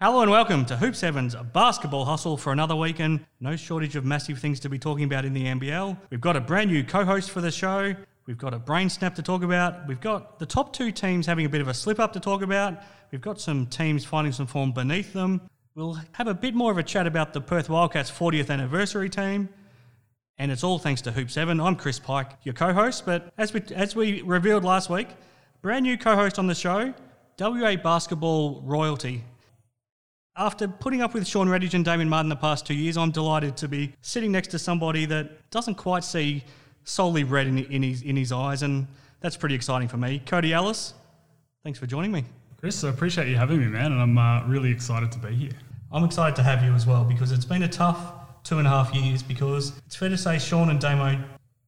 Hello and welcome to Hoop Sevens Basketball Hustle for another weekend. no shortage of massive things to be talking about in the NBL. We've got a brand new co-host for the show. We've got a brain snap to talk about. We've got the top two teams having a bit of a slip up to talk about. We've got some teams finding some form beneath them. We'll have a bit more of a chat about the Perth Wildcats 40th anniversary team. And it's all thanks to Hoop 7. I'm Chris Pike, your co-host, but as we as we revealed last week, brand new co-host on the show, WA basketball royalty. After putting up with Sean Redhage and Damian Martin the past two years, I'm delighted to be sitting next to somebody that doesn't quite see solely red in, in his in his eyes, and that's pretty exciting for me. Cody Ellis, thanks for joining me. Chris, I appreciate you having me, man, and I'm uh, really excited to be here. I'm excited to have you as well because it's been a tough two and a half years because it's fair to say Sean and Damo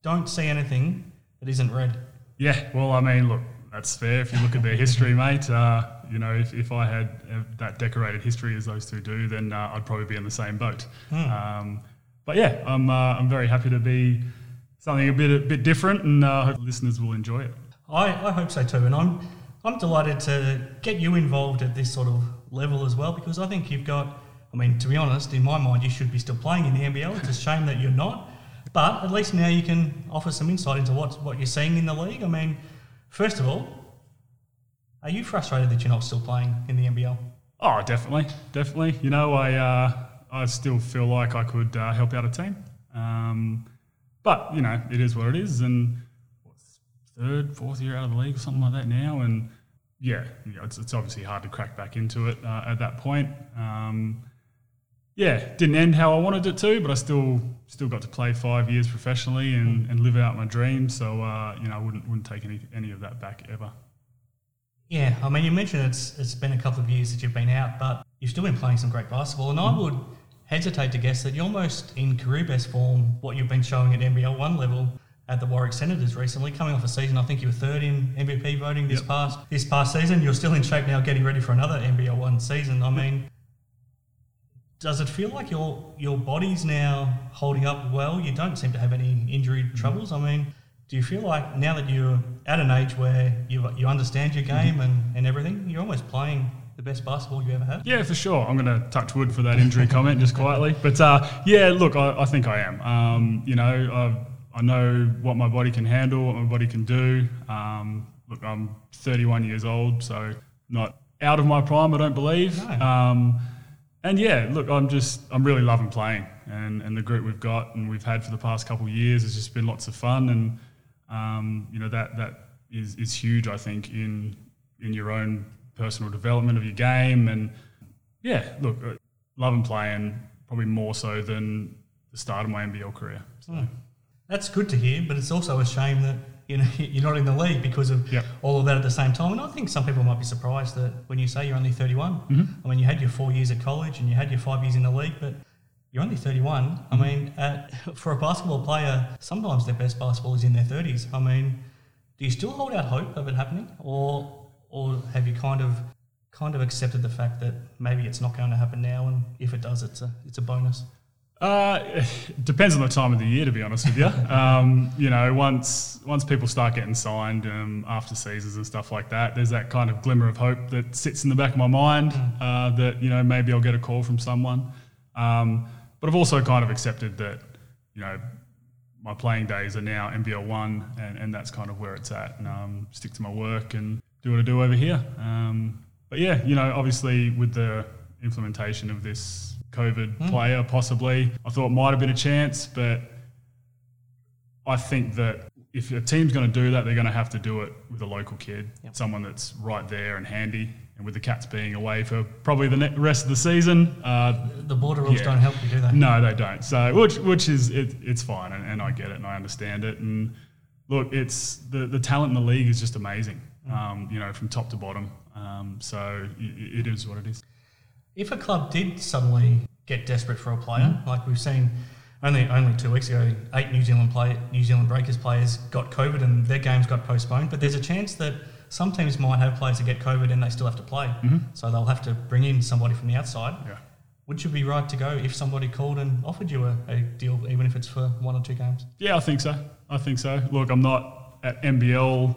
don't see anything that isn't red. Yeah, well, I mean, look, that's fair. If you look at their history, mate, uh, you know, if, if I had that decorated history as those two do, then uh, I'd probably be in the same boat. Um, but yeah, I'm, uh, I'm very happy to be something a bit a bit different, and uh, hope listeners will enjoy it. I, I hope so too, and I'm I'm delighted to get you involved at this sort of level as well because I think you've got. I mean, to be honest, in my mind, you should be still playing in the NBL. It's a shame that you're not, but at least now you can offer some insight into what what you're seeing in the league. I mean, first of all, are you frustrated that you're not still playing in the NBL? Oh, definitely, definitely. You know, I uh, I still feel like I could uh, help out a team, um, but you know, it is what it is, and third, fourth year out of the league or something like that now, and yeah, you know, it's, it's obviously hard to crack back into it uh, at that point. Um, yeah, didn't end how I wanted it to, but I still still got to play five years professionally and, and live out my dreams. So uh, you know, I wouldn't wouldn't take any any of that back ever. Yeah, I mean, you mentioned it's it's been a couple of years that you've been out, but you've still been playing some great basketball, and I mm-hmm. would hesitate to guess that you're almost in career best form. What you've been showing at NBL one level at the Warwick Senators recently, coming off a season, I think you were third in MVP voting this Yep. past this past season. You're still in shape now, getting ready for another NBL one season. I mean. Does it feel like your your body's now holding up well? You don't seem to have any injury mm-hmm. troubles. I mean, do you feel like now that you're at an age where you you understand your game and, and everything, you're almost playing the best basketball you ever had? Yeah, for sure. I'm going to touch wood for that injury comment just quietly. But uh, yeah, look, I, I think I am. Um, you know, I, I know what my body can handle, what my body can do. Um, look, I'm 31 years old, so not out of my prime, I don't believe. No. Um, and yeah, look, I'm just I'm really loving playing, and, and the group we've got and we've had for the past couple of years has just been lots of fun, and um, you know that that is is huge, I think, in in your own personal development of your game, and yeah, look, uh, loving playing probably more so than the start of my NBL career. So, That's good to hear, but it's also a shame that you know you're not in the league because of Yep. all of that at the same time. And I think some people might be surprised that when you say you're only 31, Mm-hmm. I mean you had your four years at college and you had your five years in the league, but you're only 31. Mm-hmm. I mean, at, for a basketball player, sometimes their best basketball is in their 30s. I mean, do you still hold out hope of it happening, or or have you kind of kind of accepted the fact that maybe it's not going to happen now, and if it does, it's a it's a bonus. Uh, it depends on the time of the year, to be honest with you. Um, you know, once once people start getting signed um, after seasons and stuff like that, there's that kind of glimmer of hope that sits in the back of my mind uh, that you know maybe I'll get a call from someone. Um, but I've also kind of accepted that you know my playing days are now NBL one, and, and that's kind of where it's at. And um, stick to my work and do what I do over here. Um, but yeah, you know, obviously with the implementation of this COVID player, possibly, I thought it might have been a chance, but I think that if a team's going to do that, they're going to have to do it with a local kid, Yep. someone that's right there and handy. And with the Cats being away for probably the rest of the season, uh, The border rules Yeah. don't help you, do they? no, they don't. So, which which is it, it's fine, and, and I get it, and I understand it. And look, it's the the talent in the league is just amazing. Um, you know, from top to bottom. Um, so i it is what it is. If a club did suddenly get desperate for a player, Mm-hmm. like we've seen only only two weeks ago, eight New Zealand play New Zealand Breakers players got COVID and their games got postponed. But there's a chance that some teams might have players that get COVID and they still have to play, so they'll have to bring in somebody from the outside. Mm-hmm. Yeah. Would you be right to go if somebody called and offered you a, a deal, even if it's for one or two games? Yeah, I think so. I think so. Look, I'm not at NBL,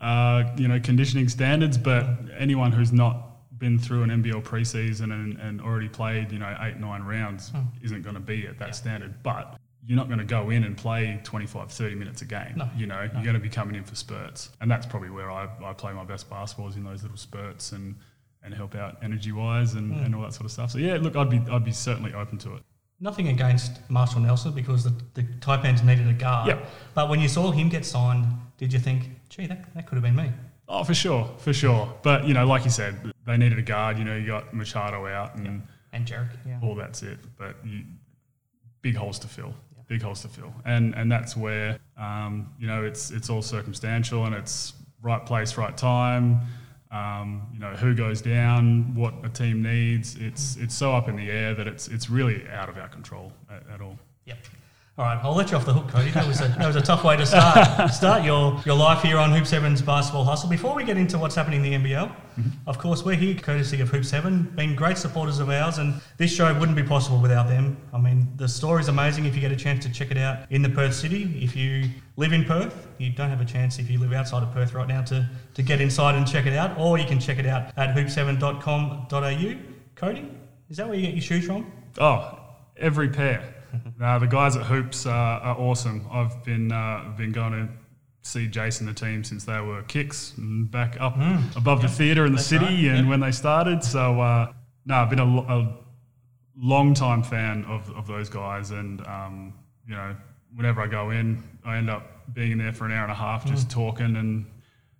uh, you know, conditioning standards, but anyone who's not been through an NBL preseason and, and already played, you know, eight, nine rounds isn't going to be at that Yeah. standard. But you're not going to go in and play 25, 30 minutes a game. No. You know, you're going to be coming in for spurts. And that's probably where I, I play my best basketball is in those little spurts and, and help out energy wise and, hmm. and all that sort of stuff. So yeah, look, I'd be I'd be certainly open to it. Nothing against Marshall Nelson because the, the Taipans needed a guard. Yep. But when you saw him get signed, did you think, gee, that, that could have been me? Oh, for sure, for sure. But you know, like you said, they needed a guard. You know, you got Machado out and And Jarek, yeah. all that's it. But you, big holes to fill, big holes to fill, and and that's where um, you know it's it's all circumstantial and it's right place, right time. Um, you know who goes down, what a team needs. It's it's so up in the air that it's it's really out of our control at, at all. Yep. All right, I'll let you off the hook, Cody. That was a, that was a tough way to start start your, your life here on Hoop Seven's Basketball Hustle. Before we get into what's happening in the NBL, mm-hmm. of course, we're here courtesy of Hoop Seven, been great supporters of ours, and this show wouldn't be possible without them. I mean, the story's amazing if you get a chance to check it out in the Perth City. If you live in Perth, you don't have a chance if you live outside of Perth right now to, to get inside and check it out, or you can check it out at hoop7.com.au. Cody, is that where you get your shoes from? Oh, every pair. Uh, the guys at Hoops uh, are awesome. I've been uh, been going to see Jason the team since they were kicks and back up above the theatre in the That's city right, and yep. when they started. So uh, no, I've been a, a long time fan of, of those guys, and um, you know, whenever I go in, I end up being in there for an hour and a half just talking and.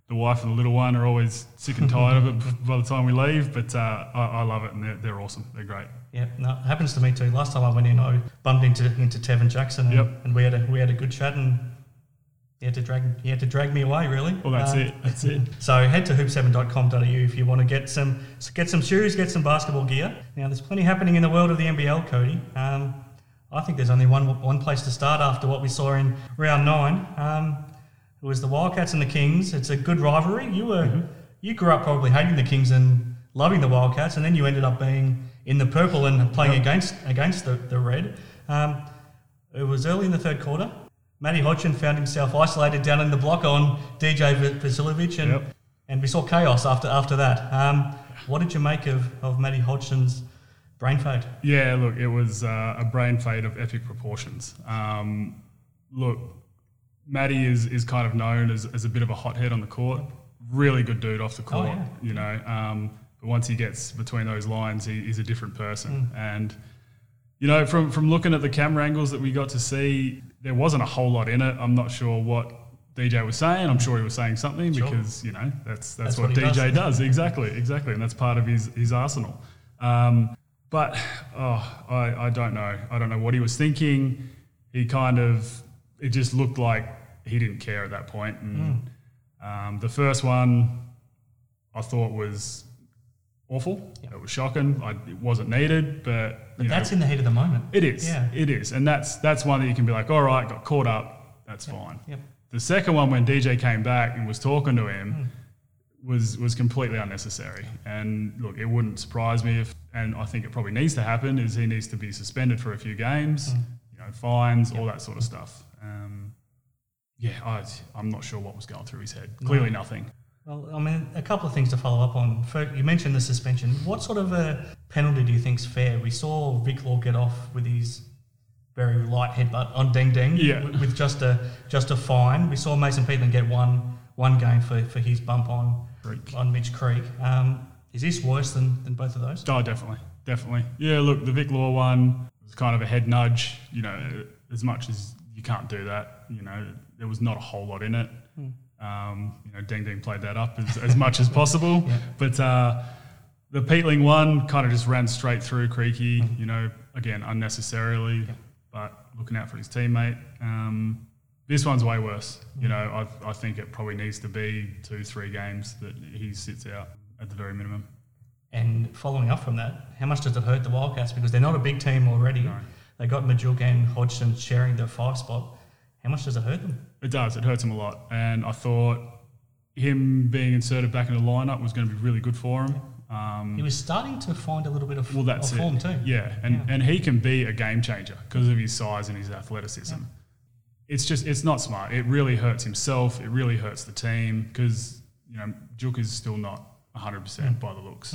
The wife and the little one are always sick and tired of it by the time we leave, but uh, I, I love it and they're, they're awesome. They're great. Yeah, no, it happens to me too. Last time I went in, I bumped into into Tevin Jackson, and, Yep. and we had a we had a good chat, and he had to drag he had to drag me away really. Well, that's Um, it. That's it. So head to hoop7.com.au if you want to get some get some shoes, get some basketball gear. Now there's plenty happening in the world of the NBL, Cody. Um, I think there's only one one place to start after what we saw in round nine. Um, it was the Wildcats and the Kings. It's a good rivalry. You were you grew up probably hating the Kings and loving the Wildcats, and then you ended up being in the purple and playing against against the, the red. Um, it was early in the third quarter. Matty Hodgson found himself isolated down in the block on DJ Vasiljevic, and, Yep. and we saw chaos after after that. Um, what did you make of, of Matty Hodgson's brain fade? Yeah, look, it was uh, a brain fade of epic proportions. Um, look, Matty is, is kind of known as, as a bit of a hothead on the court. Really good dude off the court, yeah. you know. Um, once he gets between those lines, he, he's a different person. And, you know, from, from looking at the camera angles that we got to see, there wasn't a whole lot in it. I'm not sure what DJ was saying. I'm sure he was saying something Sure. because, you know, that's, that's, That's what, what DJ does. does. Exactly, exactly. And that's part of his, his arsenal. Um, but oh, I, I don't know. I don't know what he was thinking. He kind of, it just looked like he didn't care at that point. And um, the first one I thought was awful. It was shocking. I, it wasn't needed, but, But know, that's in the heat of the moment. it is. Yeah. It is. And that's that's one that you can be like, all right, got caught up. That's fine. Yep. The second one, when DJ came back and was talking to him, Hmm. was was completely unnecessary. And look, it wouldn't surprise me if, and I think it probably needs to happen, is he needs to be suspended for a few games, Hmm. you know, fines, all that sort of stuff. Um, yeah, I, I'm not sure what was going through his head. Clearly, nothing. Well, I mean, a couple of things to follow up on. You mentioned the suspension. What sort of a penalty do you think's fair? We saw Vic Law get off with his very light headbutt on Deng Deng Yeah. with, just a just a fine. We saw Mason Peatling get one one game for, for his bump on Creek. on Mitch Creek. Um, is this worse than, than both of those? Oh, definitely, definitely. Yeah, look, the Vic Law one was kind of a head nudge. You know, as much as you can't do that, you know, there was not a whole lot in it. Um, you know, Deng Deng played that up as, as much as possible. Yeah. But uh, the Peatling one kind of just ran straight through Creaky, you know, again, unnecessarily, but looking out for his teammate. Um, this one's way worse. You know, I, I think it probably needs to be two, three games that he sits out at the very minimum. And following up from that, how much does it hurt the Wildcats? Because they're not a big team already. No. They got Majok and Hodgson sharing the five spot. How much does it hurt them? It does. It hurts him a lot. And I thought him being inserted back in the lineup was going to be really good for him. Um, He was starting to find a little bit of, well, that's of form too. Yeah, and and he can be a game changer because of his size and his athleticism. It's just it's not smart. It really hurts himself. It really hurts the team because you know Juk is still not 100 percent by the looks.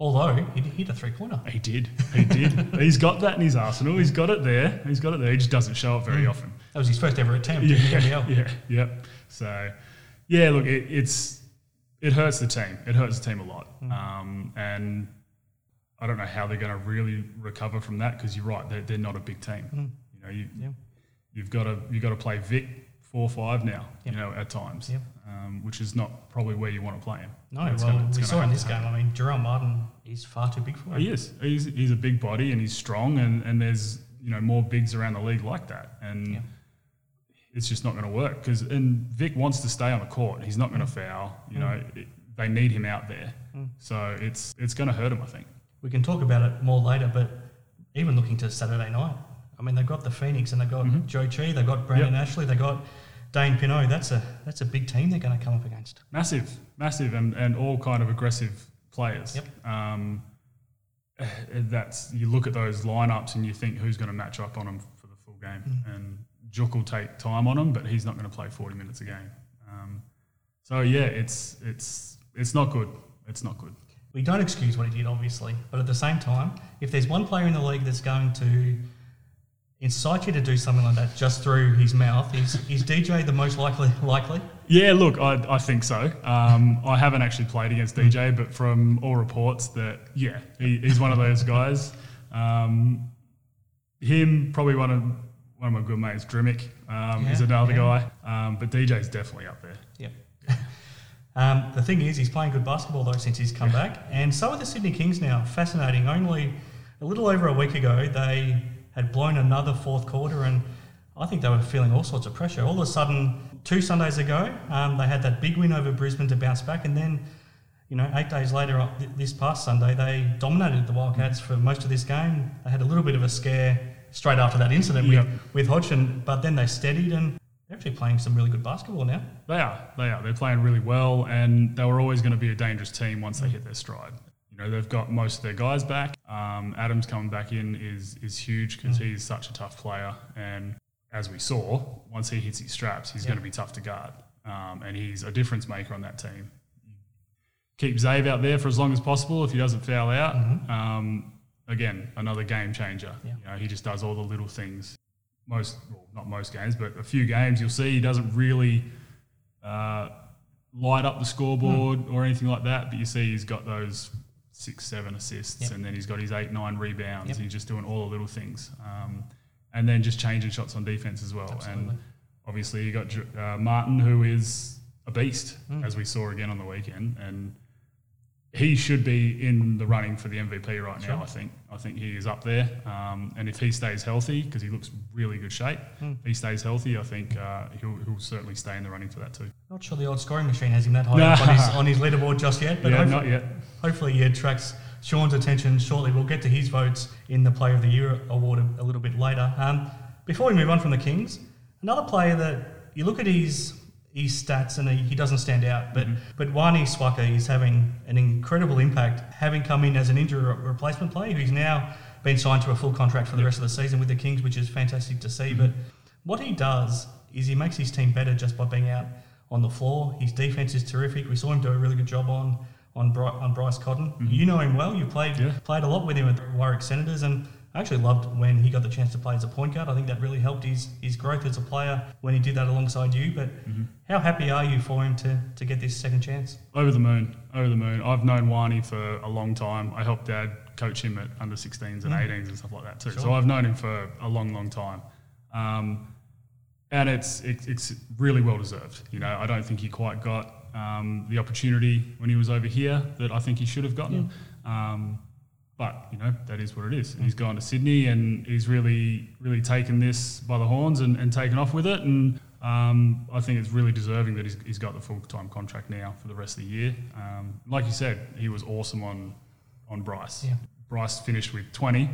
Although he hit a three pointer. He did. He did. He's got that in his arsenal. He's got it there. He's got it there. He just doesn't show it very mm. often. That was his first ever attempt. Yeah, in the NBL. yeah, yep. So, yeah, look, it, it's it hurts the team. It hurts the team a lot, mm. um, and I don't know how they're going to really recover from that because you're right, they're, they're not a big team. Mm. You know, you Yeah. you've got to you've got to play Vic four or five now. Yep. You know, at times, Yep. um, which is not probably where you want to play him. No, well, gonna- we saw in this game. I mean, Jarell Martin is far too big for him. He is. He's, he's a big body and he's strong, and, and there's you know more bigs around the league like that, and Yeah. it's just not going to work because and Vic wants to stay on the court. He's not going to mm. foul. You mm. know, it, they need him out there, mm. so it's it's going to hurt him. I think. We can talk about it more later, but even looking to Saturday night, I mean, they've got the Phoenix and they've got Zhou Qi, they've got Brandon Ashley, they've got Dane Pineau. That's a that's a big team they're going to come up against. Massive, massive, and, and all kind of aggressive players. Yep. Um, eh, that's you look at those lineups and you think who's going to match up on them for the full game, and Jook will take time on him, but he's not going to play forty minutes a game. Um, so yeah, it's it's it's not good. It's not good. We don't excuse what he did, obviously, but at the same time, if there's one player in the league that's going to incite you to do something like that just through his mouth, is, is DJ the most likely? Likely? Yeah, look, I, I think so. Um, I haven't actually played against DJ, but from all reports that yeah, he, he's one of those guys. Um, him, probably one of one of my good mates, Drmic, um, is another yeah. guy. Um, but DJ's definitely up there. Yep. um, the thing is, he's playing good basketball though since he's come back, and so are the Sydney Kings now. Fascinating. Only a little over a week ago, they had blown another fourth quarter, and I think they were feeling all sorts of pressure. All of a sudden, two Sundays ago, um, they had that big win over Brisbane to bounce back, and then. You know, eight days later, uh, this past Sunday, they dominated the Wildcats for most of this game. They had a little bit of a scare straight after that incident Yep. with, with Hodgson, but then they steadied and they're actually playing some really good basketball now. They are. They are. They're playing really well, and they were always going to be a dangerous team once they hit their stride. You know, they've got most of their guys back. Um, Adams coming back in is is huge because he's such a tough player, and as we saw, once he hits his straps, he's Yeah. going to be tough to guard, um, and he's a difference maker on that team. Keep Zave out there for as long as possible if he doesn't foul out. Um, again, another game changer. Yeah. You know, he just does all the little things. Most, well, not most games, but a few games you'll see he doesn't really uh, light up the scoreboard or anything like that. But you see he's got those six, seven assists, Yep. and then he's got his eight, nine rebounds. Yep. He's just doing all the little things, um, and then just changing shots on defense as well. Absolutely. And obviously you got uh, Martin, who is a beast, Hmm. as we saw again on the weekend, and he should be in the running for the MVP right Sure. now. I think. I think he is up there, um, and if he stays healthy, because he looks really good shape, if he stays healthy, I think uh, he'll, he'll certainly stay in the running for that too. Not sure the old scoring machine has him that high up on his, on his leaderboard just yet, but yeah, hopefully, not yet. hopefully he attracts Sean's attention shortly. We'll get to his votes in the Player of the Year award a, a little bit later. Um, before we move on from the Kings, another player that you look at his his stats and he, he doesn't stand out, but mm-hmm. but Wani Swaka is having an incredible impact, having come in as an injury replacement player who's now been signed to a full contract for the rest of the season with the Kings, which is fantastic to see. Mm-hmm. But what he does is he makes his team better just by being out on the floor. His defense is terrific. We saw him do a really good job on on, on Bryce Cotton. Mm-hmm. You know him well. You played Yeah. played a lot with him at the Warwick Senators, and I actually loved when he got the chance to play as a point guard. I think that really helped his his growth as a player when he did that alongside you. But how happy are you for him to to get this second chance? Over the moon, over the moon. I've known Wani for a long time. I helped Dad coach him at under 16s and 18s and stuff like that too. So I've known him for a long, long time. Um, and it's it, it's really well deserved. You know, I don't think he quite got um, the opportunity when he was over here that I think he should have gotten. Um, but you know that is what it is. And he's gone to Sydney and he's really really taken this by the horns and, and taken off with it. And um, I think it's really deserving that he's, he's got the full time contract now for the rest of the year. Um, like you said, he was awesome on on Bryce. Yeah. Bryce finished with 20,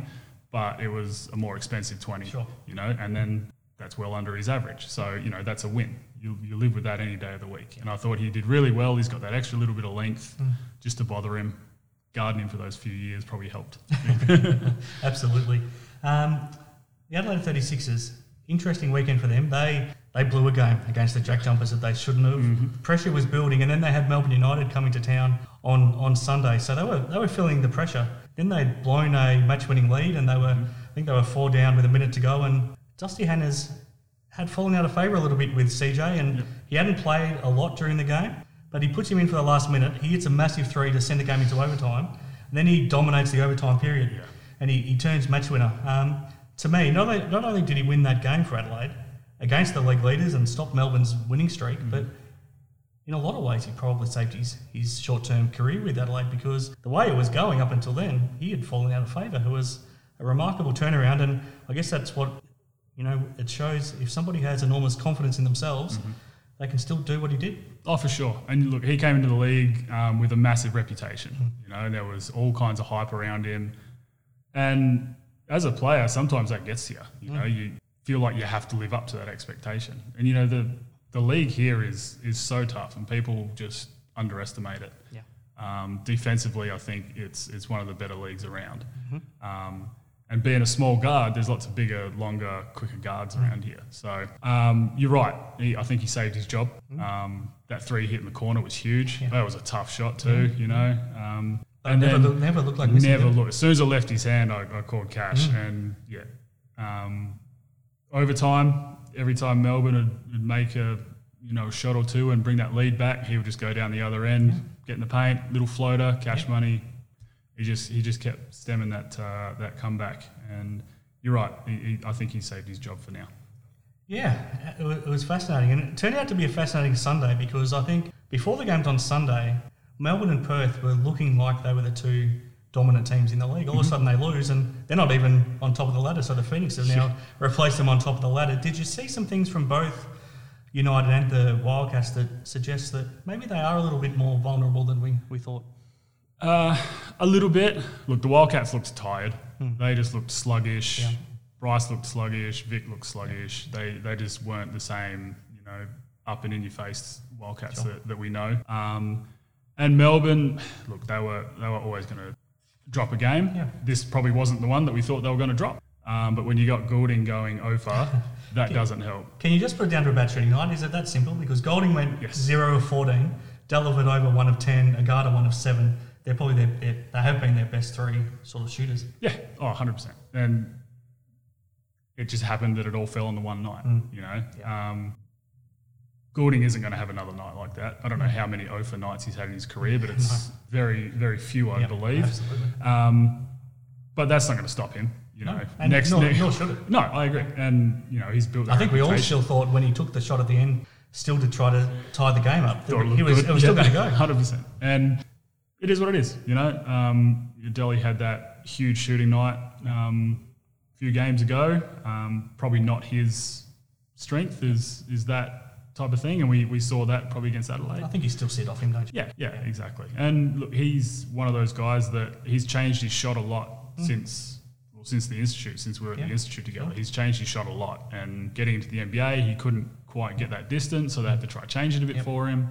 but it was a more expensive 20. Sure. You know, and then that's well under his average. So you know that's a win. You you live with that any day of the week. And I thought he did really well. He's got that extra little bit of length just to bother him. Him for those few years probably helped. Absolutely. Um, the Adelaide 36ers, interesting weekend for them. They they blew a game against the Jack Jumpers that they shouldn't have. Mm-hmm. Pressure was building, and then they had Melbourne United coming to town on, on Sunday, so they were they were feeling the pressure. Then they'd blown a match-winning lead, and they were I think they were four down with a minute to go, and Dusty Hannahs had fallen out of favour a little bit with CJ, and he hadn't played a lot during the game, but he puts him in for the last minute. He hits a massive three to send the game into overtime, and then he dominates the overtime period, Yeah. and he, he turns match winner. Um, to me, not only, not only did he win that game for Adelaide against the league leaders and stop Melbourne's winning streak, but in a lot of ways, he probably saved his, his short term career with Adelaide because the way it was going up until then, he had fallen out of favour. It was a remarkable turnaround, and I guess that's what you know. It shows if somebody has enormous confidence in themselves, they can still do what he did. Oh, for sure. And look, he came into the league um, with a massive reputation. You know, there was all kinds of hype around him. And as a player, sometimes that gets to you. You know, you feel like you have to live up to that expectation. And you know, the the league here is is so tough, and people just underestimate it. Yeah. Um, defensively, I think it's it's one of the better leagues around. Um, and being a small guard, there's lots of bigger, longer, quicker guards around here. So um, you're right. He, I think he saved his job. Um, that three hit in the corner was huge. That was a tough shot too. You know. Um, But never, look, never looked like Never looked. As soon as I left his hand, I, I called cash, and yeah. Um, overtime, every time Melbourne would, would make a you know a shot or two and bring that lead back, he would just go down the other end, get in the paint, little floater, cash money. He just he just kept stemming that uh, that comeback, and you're right. He, he, I think he saved his job for now. Yeah, it was fascinating. And it turned out to be a fascinating Sunday because I think before the games on Sunday, Melbourne and Perth were looking like they were the two dominant teams in the league. All Mm-hmm. of a sudden they lose and they're not even on top of the ladder. So the Phoenix have now replaced them on top of the ladder. Did you see some things from both United and the Wildcats that suggest that maybe they are a little bit more vulnerable than we, we thought? Uh, a little bit. Look, the Wildcats looked tired. They just looked sluggish. Yeah. Bryce looked sluggish. Vic looked sluggish. They they just weren't the same, you know, up and in your face Wildcats that, that we know. Um, and Melbourne, look, they were they were always going to drop a game. Yeah. This probably wasn't the one that we thought they were going to drop. Um, but when you got Goulding going over, that doesn't help. Can you just put it down to a bad shooting night? Is it that simple? Because Goulding went Yes. 0 of 14, Delavan over 1 of 10, Agata 1 of 7. They're probably their, their, they have been their best three sort of shooters. Yeah, oh, 100%. And it just happened that it all fell on the one night, you know. Um, Goulding isn't going to have another night like that. I don't know how many OFA nights he's had in his career, but it's very, very few, I Yeah, believe. Absolutely. Um, but that's not going to stop him, you No, know. and nor- nor should it. No, I agree. And, you know, he's built I think we all still thought when he took the shot at the end, still to try to tie the game up, Thought it he was, it was still going to go. 100%. And it is what it is, you know. Um, Delhi had that huge shooting night um, a few games ago. Um, probably not his strength is is that type of thing, and we, we saw that probably against Adelaide. I think you still sit off him, don't you? Yeah, yeah, exactly. And look, he's one of those guys that he's changed his shot a lot since well, since the institute, since we were at Mm. Yeah, the institute together. He's changed his shot a lot, and getting into the NBA, he couldn't quite get that distance, so they had to try change it a bit Yep. for him.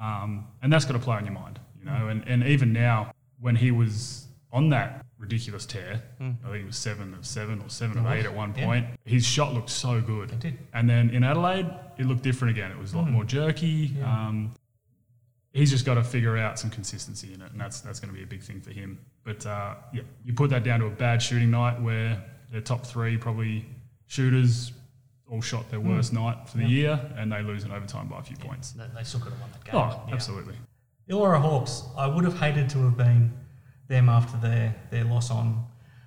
Um, and that's got to play on your mind, you know. And and even now, when he was on that ridiculous tear, I think it was seven of seven or seven of Mm. Eight at one yeah. point. His shot looked so good. It did. And then in Adelaide, it looked different again. It was a lot more jerky. Mm. Yeah. Um, he's just got to figure out some consistency in it, and that's that's going to be a big thing for him. But uh, yeah, you put that down to a bad shooting night where their top three probably shooters all shot their worst night for the year, and they lose in overtime by a few points. They, they still could have won that game. Oh, Yeah. absolutely. Illawarra Hawks, I would have hated to have been them after their, their loss on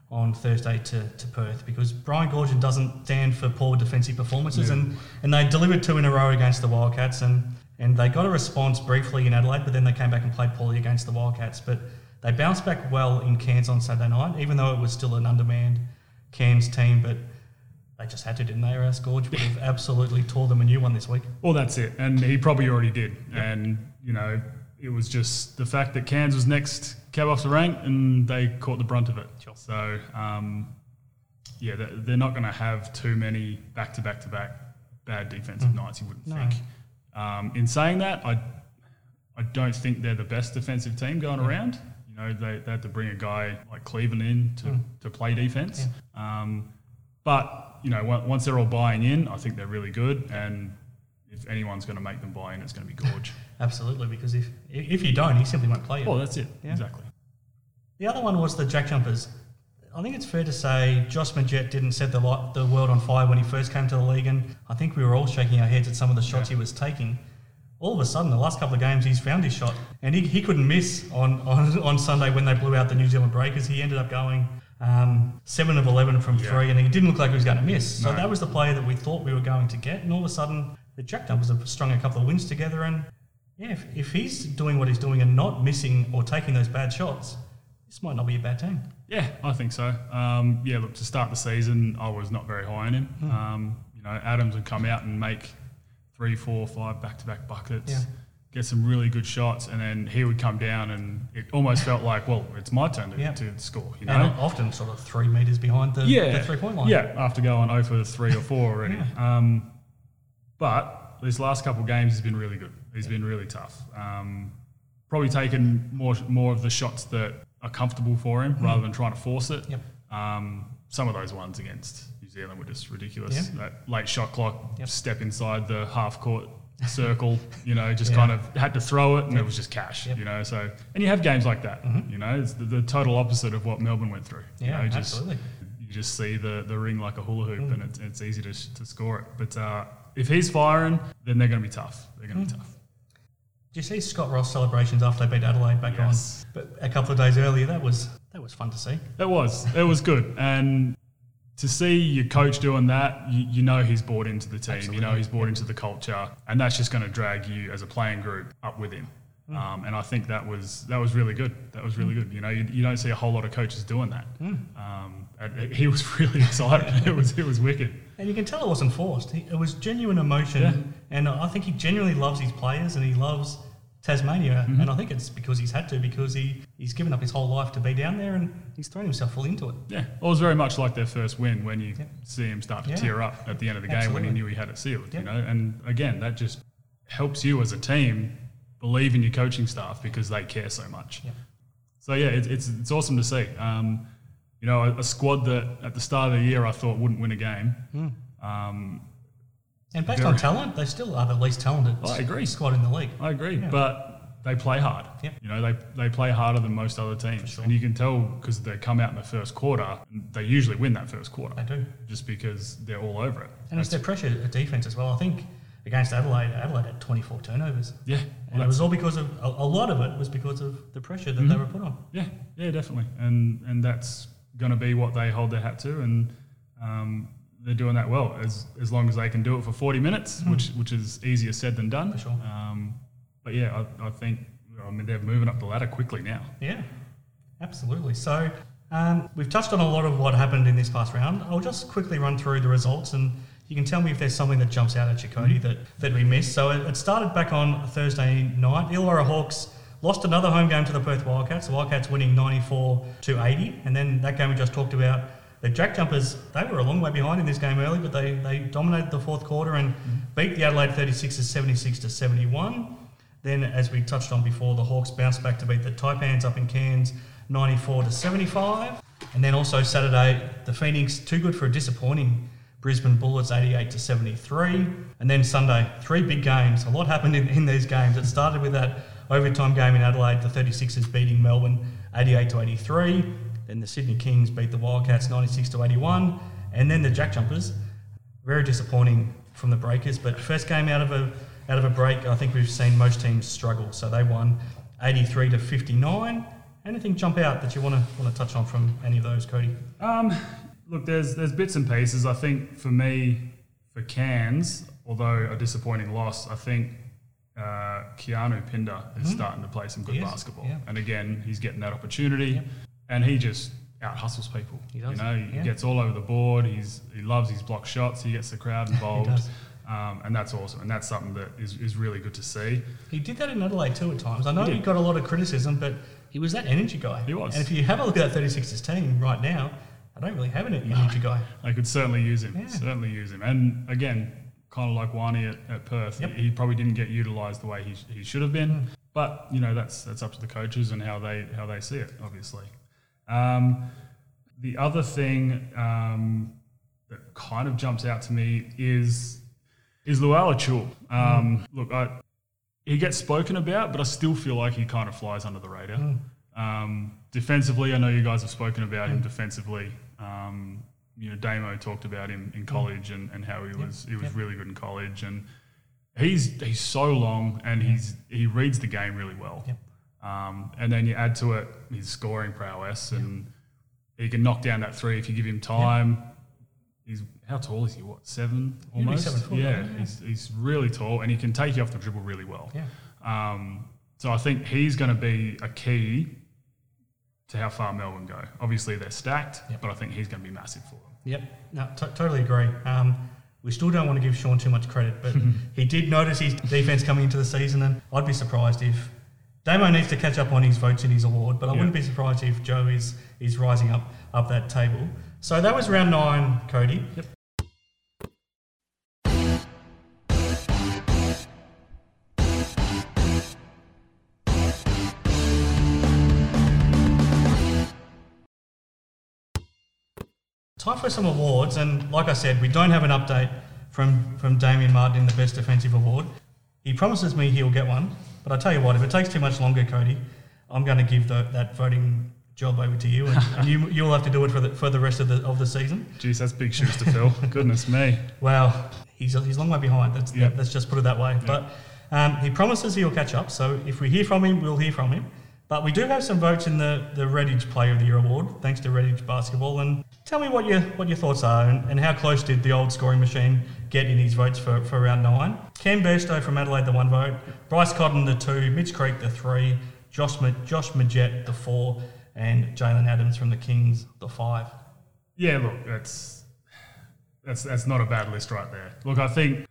on Thursday to, to Perth because Brian Goorjian doesn't stand for poor defensive performances and, and they delivered two in a row against the Wildcats and, and they got a response briefly in Adelaide but then they came back and played poorly against the Wildcats but they bounced back well in Cairns on Saturday night even though it was still an undermanned Cairns team but they just had to didn't they else Gorge would have absolutely tore them a new one this week. Well, that's it, and he probably already did. And you know, it was just the fact that Cairns was next cab off the rank, and they caught the brunt of it. Sure. So, um, yeah, they're, not going to have too many back to back to back bad defensive nights. You wouldn't No. think. Um, in saying that, I I don't think they're the best defensive team going around. You know, they, they had to bring a guy like Cleveland in to, to play defense. Um, but you know, on- once they're all buying in, I think they're really good. And if anyone's going to make them buy in, it's going to be Gorge. Absolutely, because if if you don't, he simply won't play you. well, that's it. Yeah. Exactly. The other one was the Jack Jumpers. I think it's fair to say Josh Magette didn't set the, li- the world on fire when he first came to the league, and I think we were all shaking our heads at some of the shots he was taking. All of a sudden, the last couple of games, he's found his shot, and he, he couldn't miss on, on, on Sunday when they blew out the New Zealand Breakers. He ended up going um, 7 of 11 from Yeah. three, and he didn't look like he was going to miss. So No. that was the player that we thought we were going to get, and all of a sudden, the Jack Jumpers have strung a couple of wins together, and yeah, if, if he's doing what he's doing and not missing or taking those bad shots, this might not be a bad team. Yeah, I think so. Um, yeah, look, to start the season, I was not very high on him. Hmm. Um, you know, Adams would come out and make three, four, five back-to-back buckets, Yeah. get some really good shots, and then he would come down, and it almost felt like, well, it's my turn to, Yeah. to score. You know, And often sort of three metres behind the, yeah, the three point line. Yeah, after going 0 for three or four already. um, but these last couple of games, he's been really good. He's been really tough. Um, probably taken more more of the shots that are comfortable for him rather than trying to force it. Mm-hmm. Yep. Um, some of those ones against New Zealand were just ridiculous. Yeah. That late shot clock, Yep. step inside the half court circle, you know, just Yeah. kind of had to throw it and it was just cash, Yep. Mm-hmm. you know. So, and you have games like that, you know, it's the, the total opposite of what Melbourne went through. you Yeah, know, just, absolutely. you just see the, the ring like a hula hoop Mm. and it's, it's easy to, to score it. But uh, if he's firing, then they're going to be tough. They're going to Mm. be tough. Did you see Scott Roth celebrations after they beat Adelaide back Yes. on? But a couple of days earlier, that was that was fun to see. It was. It was good. And to see your coach doing that, you, you know he's bought into the team. You know he's bought into the culture, and that's just going to drag you as a playing group up with him. Um, and I think that was that was really good. That was really good. You know, you, you don't see a whole lot of coaches doing that. Um, and he was really excited. it was it was wicked. And you can tell it wasn't forced. He, it was genuine emotion, Yeah. and I think he genuinely loves his players and he loves Tasmania. Mm-hmm. And I think it's because he's had to, because he, he's given up his whole life to be down there, and he's thrown himself full into it. Yeah, it was very much like their first win when you Yep. see him start to Yeah. tear up at the end of the game when he knew he had it sealed. You know, and again, that just helps you as a team believe in your coaching staff because they care so much. So yeah, it's, it's it's awesome to see. Um, you know, a, a squad that at the start of the year I thought wouldn't win a game. Hmm. Um, And based on talent, they still are the least talented I agree. squad in the league. I agree, Yeah. but they play hard. Yeah. You know, they, they play harder than most other teams, sure. and you can tell because they come out in the first quarter. and They usually win that first quarter. They do. just because they're all over it. And it's their pressure at defence as well. I think against Adelaide, Adelaide had 24 turnovers. yeah, And it was all because of, a, a lot of it was because of the pressure that they were put on. yeah, yeah, definitely, and and that's going to be what they hold their hat to, and um, they're doing that well as as long as they can do it for forty minutes, which which is easier said than done. For sure. Um, but yeah, I, I think I mean they're moving up the ladder quickly now. Yeah, absolutely. So um, we've touched on a lot of what happened in this past round. I'll just quickly run through the results and you can tell me if there's something that jumps out at you, Cody, that, that we missed. So it, it started back on Thursday night. Illawarra Hawks lost another home game to the Perth Wildcats. The Wildcats winning 94 to 80. And then that game we just talked about, the Jack Jumpers, they were a long way behind in this game early, but they, they dominated the fourth quarter and beat the Adelaide 36ers 76 to 71. Then, as we touched on before, the Hawks bounced back to beat the Taipans up in Cairns 94 to 75. And then also Saturday, the Phoenix, too good for a disappointing Brisbane Bullets 88 to 73. And then Sunday, three big games. A lot happened in, in these games. It started with that overtime game in Adelaide, the 36ers beating Melbourne 88 to 83. Then the Sydney Kings beat the Wildcats 96 to 81. And then the Jack Jumpers, very disappointing from the Breakers. But first game out of a out of a break, I think we've seen most teams struggle. So they won 83 to 59. Anything jump out that you want to want to touch on from any of those, Cody? Um, look, there's there's bits and pieces. I think for me, for Cairns, although a disappointing loss, I think uh, Keanu Pinder is starting to play some good Mm-hmm. Basketball. yeah. And again, he's getting that opportunity, and he just out hustles people. He does, You know, he yeah. gets all over the board. He's he loves his block shots. He gets the crowd involved. Um, and that's awesome, and that's something that is, is really good to see. He did that in Adelaide too at times. I know He he, got a lot of criticism, but he was that energy guy. He was. And if you have a look at that 36ers team right now, I don't really have an energy guy. I could certainly use him. Yeah. Certainly use him. And again, kind of like Wani at, at Perth, Yep. He probably didn't get utilised the way he, he should have been. But you know, that's that's up to the coaches and how they how they see it. Obviously. Um, the other thing, um, that kind of jumps out to me is is Lual-Acuil. Um, Look, I, he gets spoken about, but I still feel like he kind of flies under the radar. Um, defensively, I know you guys have spoken about him defensively. You know, Damo talked about him in college and, and how he was he was really good in college, and he's he's so long and he's he reads the game really well. Yep. Um, and then you add to it his scoring prowess, and he can knock down that three if you give him time. He's how tall is he? What seven almost? seven foot, yeah, yeah. he's he's really tall, and he can take you off the dribble really well. Yeah. Um, so I think he's going to be a key to how far Melbourne go. Obviously they're stacked, Yep. but I think he's going to be massive for them. Yep, no, t- totally agree. Um, we still don't want to give Sean too much credit, but he did notice his defense coming into the season, and I'd be surprised if Damo needs to catch up on his votes in his award, but I Yeah. wouldn't be surprised if Joe is is rising up up that table. So that was round nine, Cody. Yep. Time for some awards, and like I said, we don't have an update from from Damian Martin in the Best Defensive Award. He promises me he'll get one, but I tell you what, if it takes too much longer, Cody, I'm going to give the, that voting job over to you, and, and you you'll have to do it for the for the rest of the of the season. Jeez, that's big shoes to fill. Goodness me. Well, he's he's a long way behind. Let's Yeah. let's just put it that way. But um, he promises he'll catch up. So if we hear from him, we'll hear from him. But we do have some votes in the the Redhage Player of the Year award, thanks to Redhage Basketball. And tell me what your what your thoughts are, and, and how close did the old scoring machine get in these votes for, for round nine? Cam Bairstow from Adelaide, the one vote. Bryce Cotton, the two. Mitch Creek, the three. Josh Josh Magette, the four. And Jaylen Adams from the Kings, the five. Yeah, look, that's that's that's not a bad list right there. Look, I think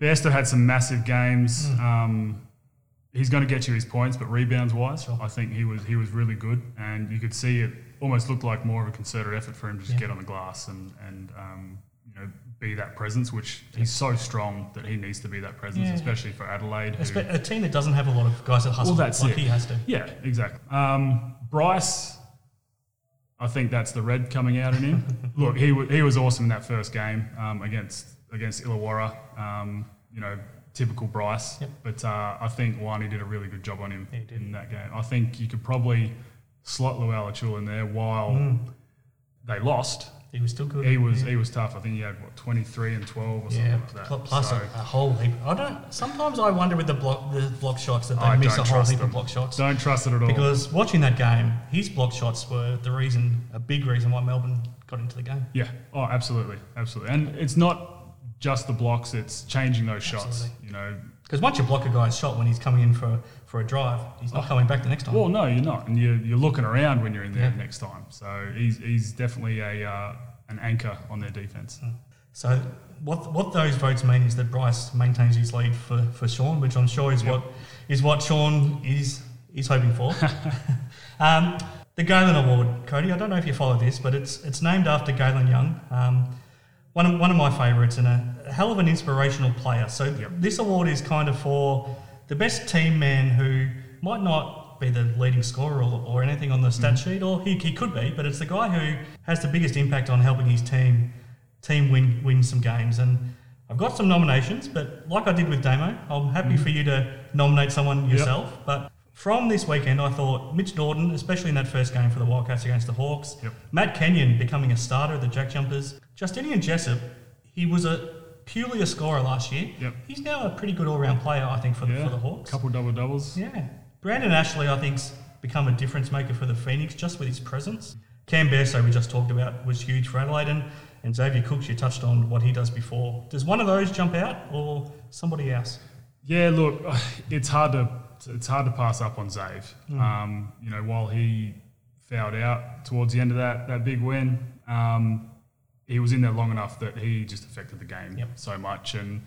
Bairstow had some massive games. Um, he's going to get you his points, but rebounds wise, I think he was he was really good, and you could see it almost looked like more of a concerted effort for him to just get on the glass and and um, you know be that presence, which he's so strong that he needs to be that presence, Yeah. especially for Adelaide. who- A team that doesn't have a lot of guys that hustle well, that's like it. he has to. Yeah, exactly. Um, Bryce, I think that's the red coming out in him. Look, he wa he was awesome in that first game um, against against Illawarra. Um, you know, typical Bryce. Yep. But uh, I think Wani did a really good job on him He did. in that game. I think you could probably slot Lual-Acuil in there while Mm. they lost. He was still good. He was yeah. he was tough. I think he had what twenty three and twelve or something like that. plus So- a, a whole heap. I don't. Sometimes I wonder with the block the block shots that they I miss a whole heap them. of block shots. Don't trust it at all. Because watching that game, his block shots were the reason, a big reason why Melbourne got into the game. Yeah. Oh, absolutely, absolutely. And it's not just the blocks; it's changing those shots. Absolutely. You know. Because once you block a guy's shot when he's coming in for, for a drive, he's not coming back the next time. Well, no, you're not, and you're, you're looking around when you're in there Yeah. next time. So he's he's definitely a uh, an anchor on their defense. So what what those votes mean is that Bryce maintains his lead for, for Sean, which I'm sure is what is what Sean is is hoping for. um, the Galen Award, Cody. I don't know if you follow this, but it's it's named after Galen Young, um, one of one of my favourites and a, a hell of an inspirational player. So Yep. this award is kind of for the best team man who might not be the leading scorer or, or anything on the stat mm-hmm. sheet, or he, he could be, but it's the guy who has the biggest impact on helping his team team win win some games. And I've got some nominations, but like I did with Damo, I'm happy mm-hmm. for you to nominate someone yourself. But from this weekend, I thought Mitch Norton, especially in that first game for the Wildcats against the Hawks, Yep. Matt Kenyon becoming a starter at the Jack Jumpers, Justinian Jessup, he was a purely a scorer last year. Yep. He's now a pretty good all-round player, I think, for the, Yeah. for the Hawks. couple double doubles. Yeah. Brandon Ashley, I think's become a difference maker for the Phoenix just with his presence. Cam Bairstow, we just talked about, was huge for Adelaide, and, and Xavier Cooks, you touched on what he does before. Does one of those jump out, or somebody else? Yeah, look, it's hard to it's hard to pass up on Zave. Um, you know, while he fouled out towards the end of that that big win, um, he was in there long enough that he just affected the game Yep. so much. And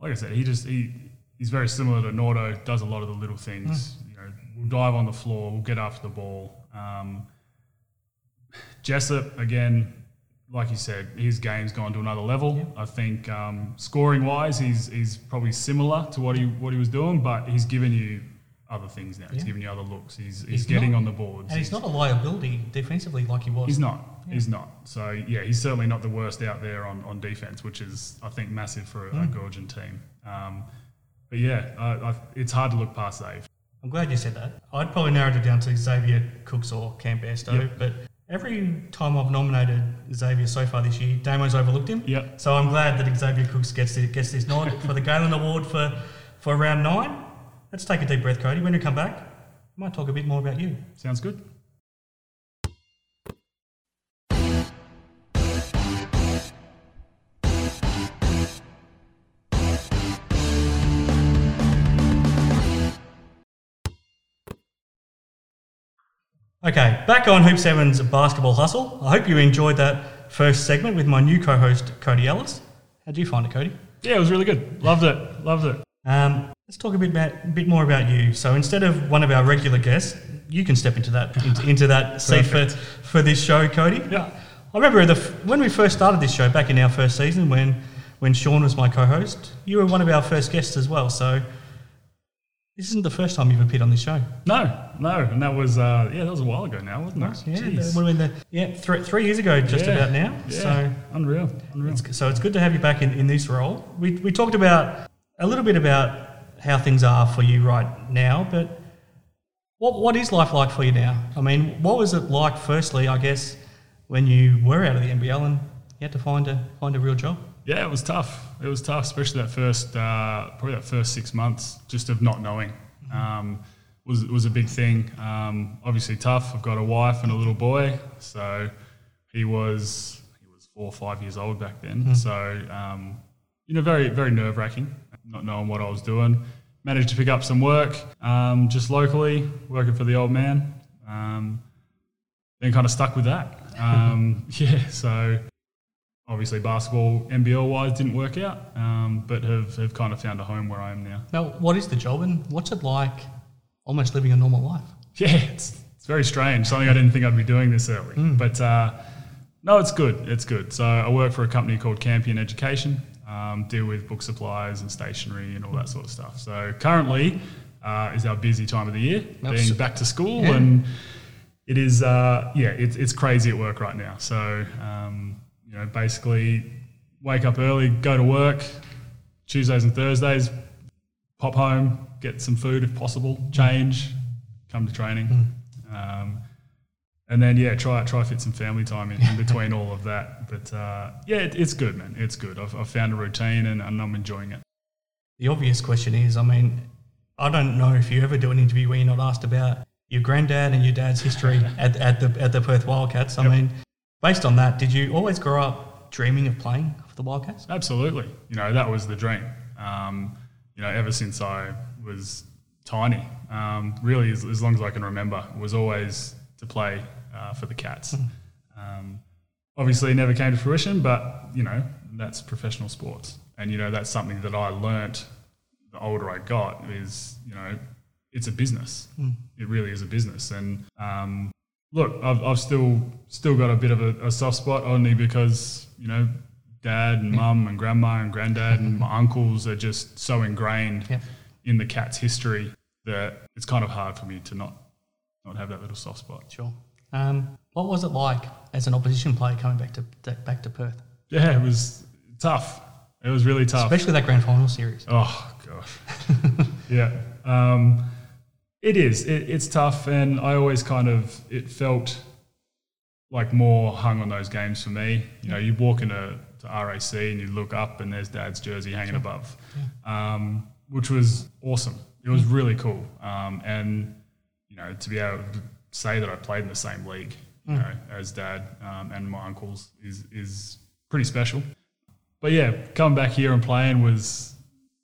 like I said, he just he he's very similar to Nordo. Does a lot of the little things. You know, we'll dive on the floor, we'll get after the ball. Um, Jessup again. Like you said, his game's gone to another level. I think um, scoring wise, he's he's probably similar to what he what he was doing, but he's given you other things now. He's Yeah. giving you other looks. He's he's, He's getting not- on the boards. And he's not a liability defensively like he was. He's not. He's not. So yeah, he's certainly not the worst out there on, on defense, which is I think massive for a, a Georgian team. Um, but yeah, I, I, it's hard to look past Dave. I'm glad you said that. I'd probably narrowed it down to Xavier Cooks or Cam Bairstow, Yep. but every time I've nominated Xavier so far this year, Damo's overlooked him. Yep. So I'm glad that Xavier Cooks gets this, gets this nod for the Galen Award for, for round nine. Let's take a deep breath, Cody. When we come back, we might talk a bit more about you. Sounds good. Okay, back on Hoop 7's basketball hustle. I hope you enjoyed that first segment with my new co-host Cody Ellis. How'd you find it, Cody? Yeah, it was really good. Loved it. Loved it. Um, let's talk a bit about, a bit more about you. So instead of one of our regular guests, you can step into that into, into that seat for, for this show, Cody. Yeah. I remember the, when we first started this show back in our first season, when when Sean was my co-host, you were one of our first guests as well. So this isn't the first time you've appeared on this show. No, no, and that was uh, yeah, that was a while ago now, wasn't it? Yeah, Jeez. the, yeah, three, three years ago, just Yeah, about now. Yeah. So unreal, unreal. It's, so it's good to have you back in, in this role. We, we talked about a little bit about how things are for you right now, but what, what is life like for you now? I mean, what was it like, firstly, I guess, when you were out of the NBL and you had to find a, find a real job? Yeah, it was tough. It was tough, especially that first, uh, probably that first six months, just of not knowing. Um, was was a big thing. Um, obviously tough. I've got a wife and a little boy, so he was he was four or five years old back then. So um, you know, very very nerve wracking, not knowing what I was doing. Managed to pick up some work um, just locally, working for the old man. Um, then kind of stuck with that. Um, yeah, so obviously basketball NBL wise didn't work out, um, but have, have kind of found a home where I am now. Now, what is the job and what's it like almost living a normal life? Yeah, it's, it's very strange. Something I didn't think I'd be doing this early. But uh, no, it's good. It's good. So I work for a company called Campion Education, um, deal with book supplies and stationery and all that sort of stuff. So currently uh, is our busy time of the year, That's- being back to school. Yeah. And it is, uh, yeah, it's, it's crazy at work right now. So, um, you know, basically wake up early, go to work, Tuesdays and Thursdays, pop home, get some food if possible, change, come to training, um, and then yeah, try try fit some family time in, in between all of that. But uh, yeah, it, it's good, man. It's good. I've, I've found a routine and, and I'm enjoying it. The obvious question is, I mean, I don't know if you ever do an interview where you're not asked about your granddad and your dad's history at, at the at the Perth Wildcats. I Yep. mean, based on that, did you always grow up dreaming of playing for the Wildcats? Absolutely. You know, that was the dream. Um, you know, ever since I was tiny, um, really, as, as long as I can remember, was always to play uh, for the Cats. Um, obviously, it never came to fruition, but, you know, that's professional sports. And, you know, that's something that I learnt the older I got is, you know, it's a business. It really is a business. And um, look, I've, I've still still got a bit of a, a soft spot only because, you know, dad and mum and grandma and granddad and my uncles are just so ingrained in the cat's history that it's kind of hard for me to not not have that little soft spot. Sure. Um, what was it like as an opposition player coming back to to- back to Perth, Yeah, it was tough. It was really tough. especially that grand final series? Oh gosh, yeah. Um, it is. It, it's tough, and I always kind of it felt like more hung on those games for me. You know, you walk into to RAC and you look up, and there's Dad's jersey hanging above, um, which was awesome. It was really cool, um, and you know, to be able to say that I played in the same league, you know, as Dad um, and my uncles is is pretty special. But yeah, coming back here and playing was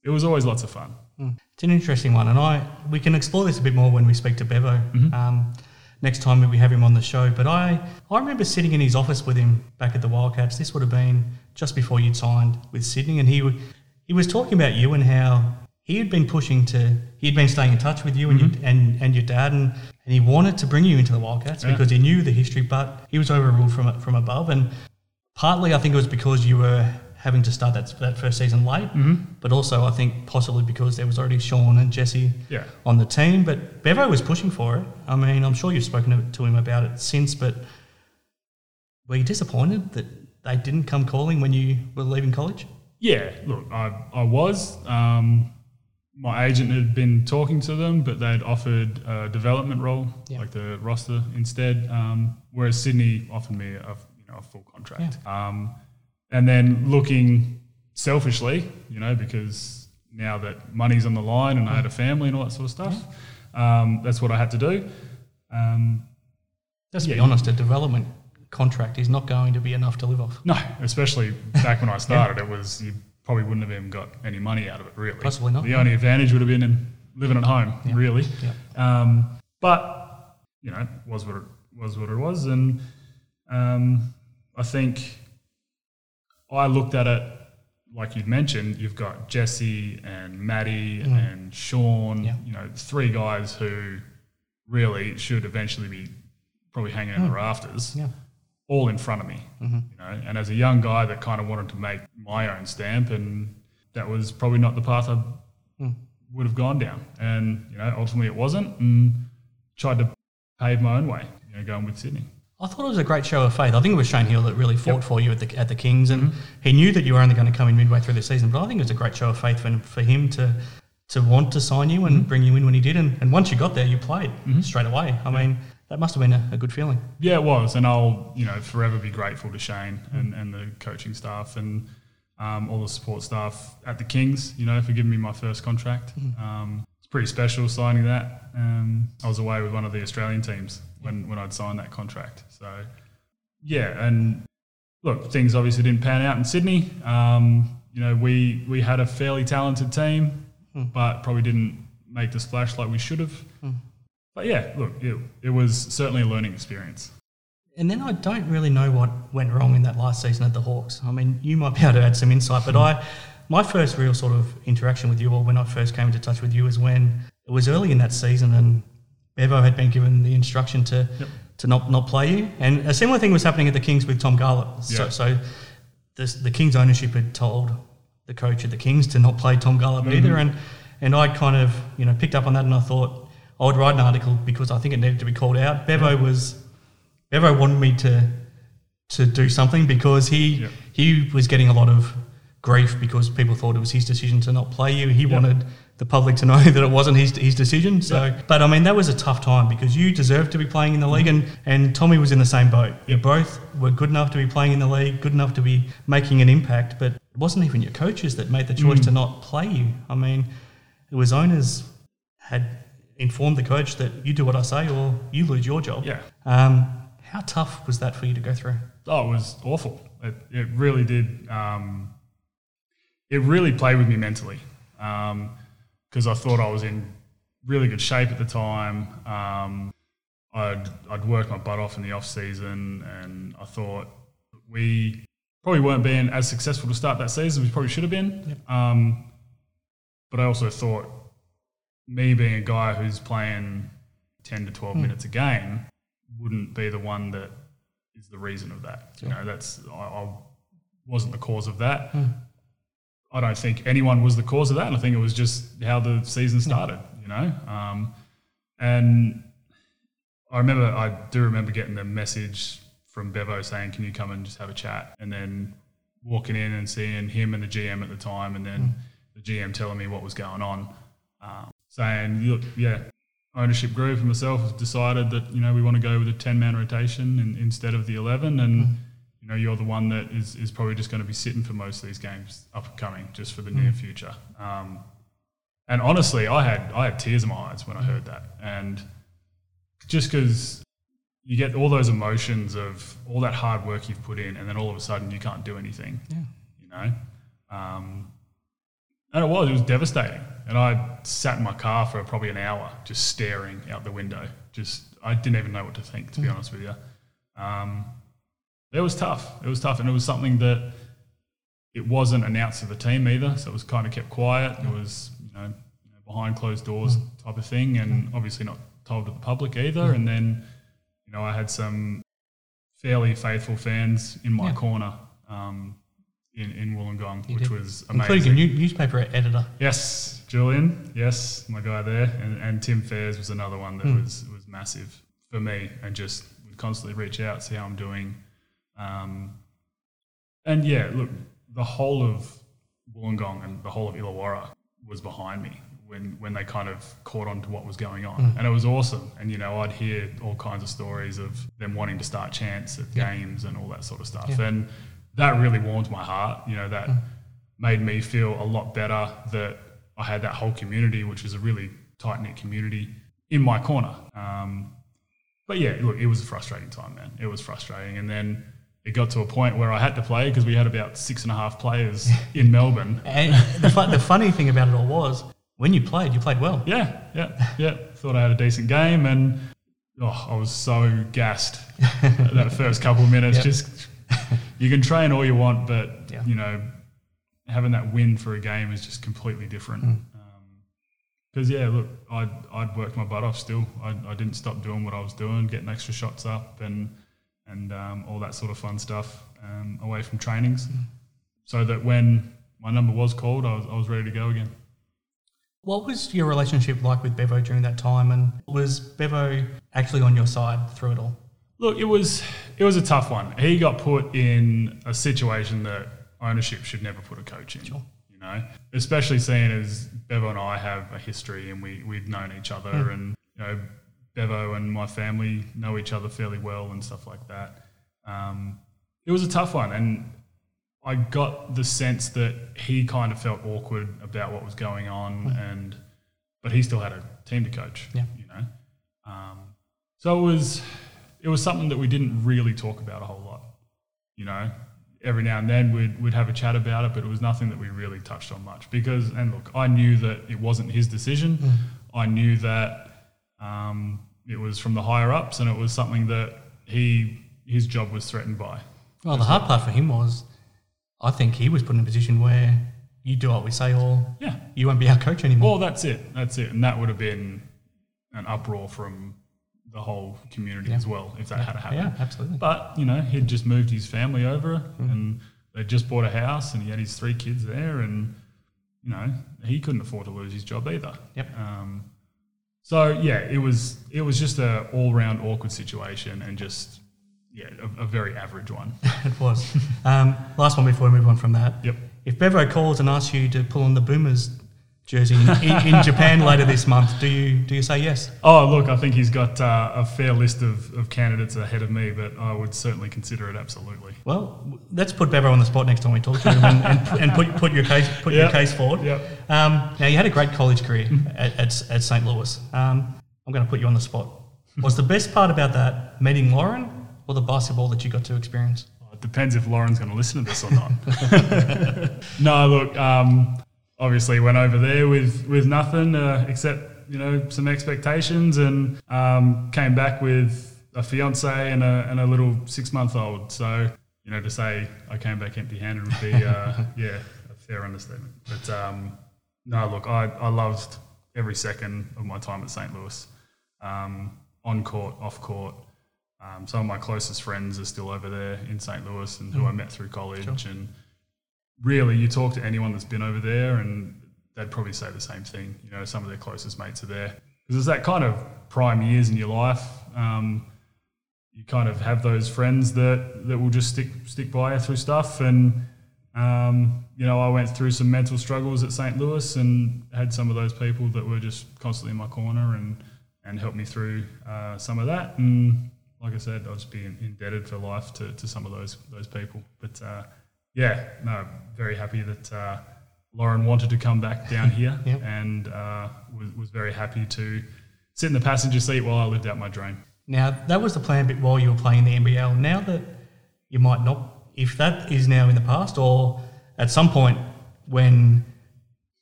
it was always lots of fun. Mm. It's an interesting one, and I we can explore this a bit more when we speak to Bevo mm-hmm. um, next time that we have him on the show. But I I remember sitting in his office with him back at the Wildcats. This would have been just before you'd signed with Sydney, and he he was talking about you and how he had been pushing to he'd been staying in touch with you and your, mm-hmm. and and your dad, and and he wanted to bring you into the Wildcats Yeah. because he knew the history, but he was overruled from from above, and partly I think it was because you were having to start that that first season late, but also I think possibly because there was already Sean and Jesse Yeah. on the team. But Bevo was pushing for it. I mean, I'm sure you've spoken to- him about it since, but Were you disappointed that they didn't come calling when you were leaving college? Yeah, look, I, I was. Um, my agent had been talking to them, but they'd offered a development role, Yeah. like the roster instead. Um, whereas Sydney offered me a you know a full contract. Um, and then looking selfishly, you know, because now that money's on the line and I had a family and all that sort of stuff, um, that's what I had to do. Um, Let's be honest, a development contract is not going to be enough to live off. no, especially back when I started, it was you probably wouldn't have even got any money out of it, really. Possibly not, The only advantage would have been in living at home, really. Yeah. Um, but you know, was what it was what it was, and um, I think I looked at it like you'd mentioned. You've got Jesse and Maddie and Sean. Mm. Yeah. You know, three guys who really should eventually be probably hanging in the rafters Mm. Yeah. all in front of me. Mm-hmm. You know, and as a young guy that kind of wanted to make my own stamp, and that was probably not the path I Mm. would have gone down. And you know, ultimately it wasn't, and tried to pave my own way. You know, going with Sydney. I thought it was a great show of faith. I think it was Shane Heal that really fought for you at the at the Kings, and he knew that you were only going to come in midway through the season. But I think it was a great show of faith for, for him to to want to sign you and bring you in when he did. And, and once you got there, you played straight away. I mean, that must have been a, a good feeling. Yeah, it was, and I'll you know forever be grateful to Shane and, and the coaching staff and um, all the support staff at the Kings. You know, for giving me my first contract. Um, it's pretty special signing that. Um, I was away with one of the Australian teams when when I'd signed that contract. So yeah, and look, things obviously didn't pan out in Sydney. Um, you know, we we had a fairly talented team, but probably didn't make the splash like we should have. But yeah, look, it, it was certainly a learning experience. And then I don't really know what went wrong in that last season at the Hawks. I mean, you might be able to add some insight, but I, my first real sort of interaction with you, or when I first came into touch with you, was when it was early in that season, and Bevo had been given the instruction to to not not play you, and a similar thing was happening at the Kings with Tom Garlepp. So, Yeah. so this, the Kings ownership had told the coach at the Kings to not play Tom Garlepp mm-hmm. either, and and I kind of you know picked up on that, and I thought I would write an article because I think it needed to be called out. Bevo was Bevo wanted me to to do something because he Yep. he was getting a lot of grief because people thought it was his decision to not play you. He wanted the public to know that it wasn't his his decision. So, but I mean that was a tough time because you deserved to be playing in the league, and and Tommy was in the same boat. You both were good enough to be playing in the league, good enough to be making an impact, but it wasn't even your coaches that made the choice to not play you. I mean, it was owners had informed the coach that you do what I say or you lose your job. Yeah. Um, how tough was that for you to go through? Oh, it was awful. It, it really did. Um, it really played with me mentally because I thought I was in really good shape at the time. Um, I'd, I'd worked my butt off in the off season, and I thought we probably weren't being as successful to start that season as we probably should have been. Um, but I also thought me being a guy who's playing 10 to 12 minutes a game wouldn't be the one that is the reason of that. You know, that's I, I wasn't the cause of that. I don't think anyone was the cause of that, and I think it was just how the season started. You know, um, and I remember I do remember getting the message from Bevo saying, "Can you come and just have a chat?" And then walking in and seeing him and the GM at the time, and then the GM telling me what was going on, um, saying, "Look, yeah." Ownership group and myself have decided that you know we want to go with a ten man rotation and, instead of the eleven, and you know you're the one that is, is probably just going to be sitting for most of these games up and coming, just for the near future. Um, and honestly, I had I had tears in my eyes when I heard that, and just because you get all those emotions of all that hard work you've put in, and then all of a sudden you can't do anything. Yeah. You know, um, and it was it was devastating. And I sat in my car for probably an hour, just staring out the window. Just I didn't even know what to think, to be honest with you. Um, it was tough. It was tough, and it was something that it wasn't announced to the team either. So it was kind of kept quiet. It was you know, you know behind closed doors type of thing, and obviously not told to the public either. And then you know I had some fairly faithful fans in my Yeah. corner um, in in Wollongong, You which did. was amazing. Including a new newspaper editor. Yes, Julian. Yes, my guy there, and, and Tim Fairs was another one that Hmm. was was massive for me, and just would constantly reach out, see how I'm doing. Um, and yeah, look, the whole of Wollongong and the whole of Illawarra was behind me when, when they kind of caught on to what was going on. And it was awesome. And, you know, I'd hear all kinds of stories of them wanting to start chants at games and all that sort of stuff. And that really warmed my heart. You know, that made me feel a lot better that I had that whole community, which was a really tight knit community, in my corner. Um, but yeah, look, it was a frustrating time, man. It was frustrating. And then it got to a point where I had to play because we had about six and a half players in Melbourne. And the, the funny thing about it all was, when you played, you played well. Yeah, yeah, yeah. Thought I had a decent game, and oh, I was so gassed that first couple of minutes. Yep. Just you can train all you want, but Yeah. you know, having that win for a game is just completely different. Mm. Because yeah, look, I'd I'd worked my butt off. Still, I, I didn't stop doing what I was doing, getting extra shots up, and and um, all that sort of fun stuff um, away from trainings, Mm. so that when my number was called, I was I was ready to go again. What was your relationship like with Bevo during that time? And was Bevo actually on your side through it all? Look, it was it was a tough one. He got put in a situation that ownership should never put a coach in. Sure. You know, especially seeing as Bevo and I have a history and we we'd known each other, and you know, Bevo and my family know each other fairly well and stuff like that. Um, it was a tough one, and I got the sense that he kind of felt awkward about what was going on, and but he still had a team to coach. Yeah. you know. Um, so it was it was something that we didn't really talk about a whole lot. You know, every now and then we'd we'd have a chat about it, but it was nothing that we really touched on much because and look, I knew that it wasn't his decision. I knew that um, it was from the higher ups, and it was something that he his job was threatened by. Well, the hard part for him was, I think he was put in a position where you do what we say, or Yeah. you won't be our coach anymore. Well, that's it. That's it. And that would have been an uproar from the whole community as well if that had happened. yeah, absolutely. But, you know, he'd just moved his family over and they just bought a house and he had his three kids there and, you know, he couldn't afford to lose his job either. Yep. Um, so yeah, it was it was just a all round awkward situation and just yeah, a, a very average one. it was. Um, last one before we move on from that. Yep. If Bevo calls and asks you to pull on the Boomers jersey in, in, Japan later this month, do you do you say yes? Oh, look, I think he's got uh, a fair list of, of candidates ahead of me, but I would certainly consider it absolutely. Well, let's put Bevo on the spot next time we talk to him and, and, and put, put your case put your case forward. Yep. Um, now you had a great college career at, at, at St. Louis. Um, I'm going to put you on the spot. Was the best part about that meeting Lauren or the basketball that you got to experience? It depends if Lauren's going to listen to this or not. no, look, um, obviously went over there with, with nothing uh, except, you know, some expectations and um, came back with a fiance and a, and a little six month old. So, you know, to say I came back empty handed would be, uh, yeah, a fair understatement. But um, no, look, I, I loved every second of my time at St. Louis, um, on court, off court. Um, some of my closest friends are still over there in St. Louis and who I met through college. And really, you talk to anyone that's been over there, and they'd probably say the same thing. You know, some of their closest mates are there because it's that kind of prime years in your life. Um, you kind of have those friends that that will just stick stick by you through stuff. And um, you know, I went through some mental struggles at St. Louis and had some of those people that were just constantly in my corner and and helped me through uh, some of that. And like I said, I'll just be indebted for life to, to some of those those people. But uh, yeah, no, very happy that uh, Lauren wanted to come back down here Yep. and uh, was, was very happy to sit in the passenger seat while I lived out my dream. Now that was the plan bit while you were playing the NBL. Now that you might not, if that is now in the past, or at some point when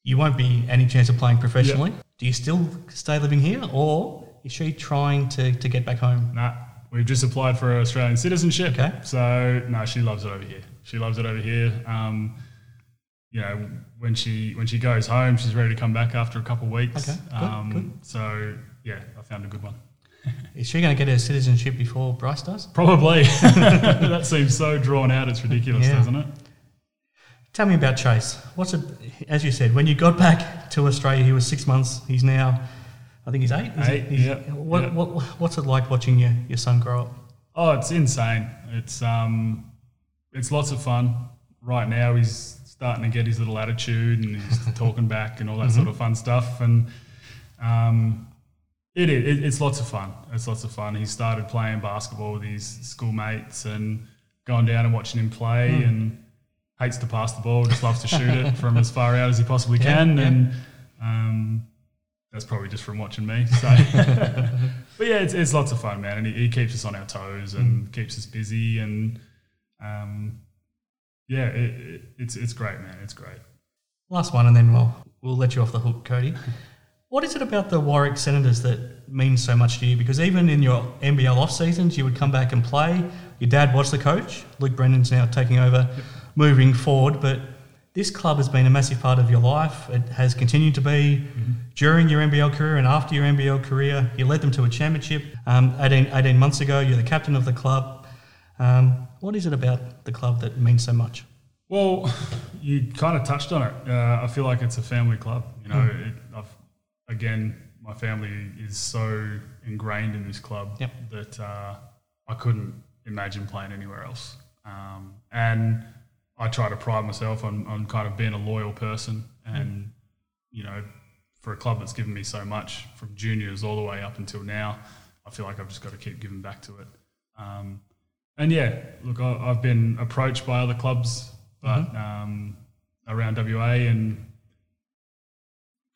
you won't be any chance of playing professionally, do you still stay living here, or is she trying to, to get back home? Nah, we've just applied for Australian citizenship. Okay. So no, she loves it over here. She loves it over here. Um, you know, when she when she goes home, she's ready to come back after a couple of weeks. Okay, good, um, good. So yeah, I found a good one. Is she going to get her citizenship before Bryce does? Probably. that seems so drawn out. It's ridiculous, Yeah. doesn't it? Tell me about Chase. What's it? As you said, when you got back to Australia, he was six months. He's now, I think he's eight. Is Eight, he? He's- yeah, What, yeah. What, what's it like watching your, your son grow up? Oh, it's insane. It's um, it's lots of fun. Right now, he's starting to get his little attitude and he's talking back and all that sort of fun stuff. And um, it is. It, it's lots of fun. It's lots of fun. He started playing basketball with his schoolmates and going down and watching him play and hates to pass the ball, just loves to shoot it from as far out as he possibly can. yeah. And um, that's probably just from watching me. So, but yeah, it's, it's lots of fun, man. And he, he keeps us on our toes and keeps us busy. And um, yeah, it, it, it's it's great, man. It's great. Last one, and then we'll we'll let you off the hook, Cody. What is it about the Warwick Senators that means so much to you? Because even in your NBL off seasons, you would come back and play. Your dad was the coach. Luke Brendan's now taking over, moving forward. But this club has been a massive part of your life. It has continued to be during your NBL career and after your NBL career. You led them to a championship um, 18, 18 months ago. You're the captain of the club. Um, what is it about the club that means so much? Well, you kind of touched on it. Uh, I feel like it's a family club. You know, it, I've, again, my family is so ingrained in this club Yep. that uh, I couldn't imagine playing anywhere else. Um, and I try to pride myself on, on kind of being a loyal person. And, you know, for a club that's given me so much from juniors all the way up until now, I feel like I've just got to keep giving back to it. Um, and yeah, look, I, I've been approached by other clubs, but um, around WA, and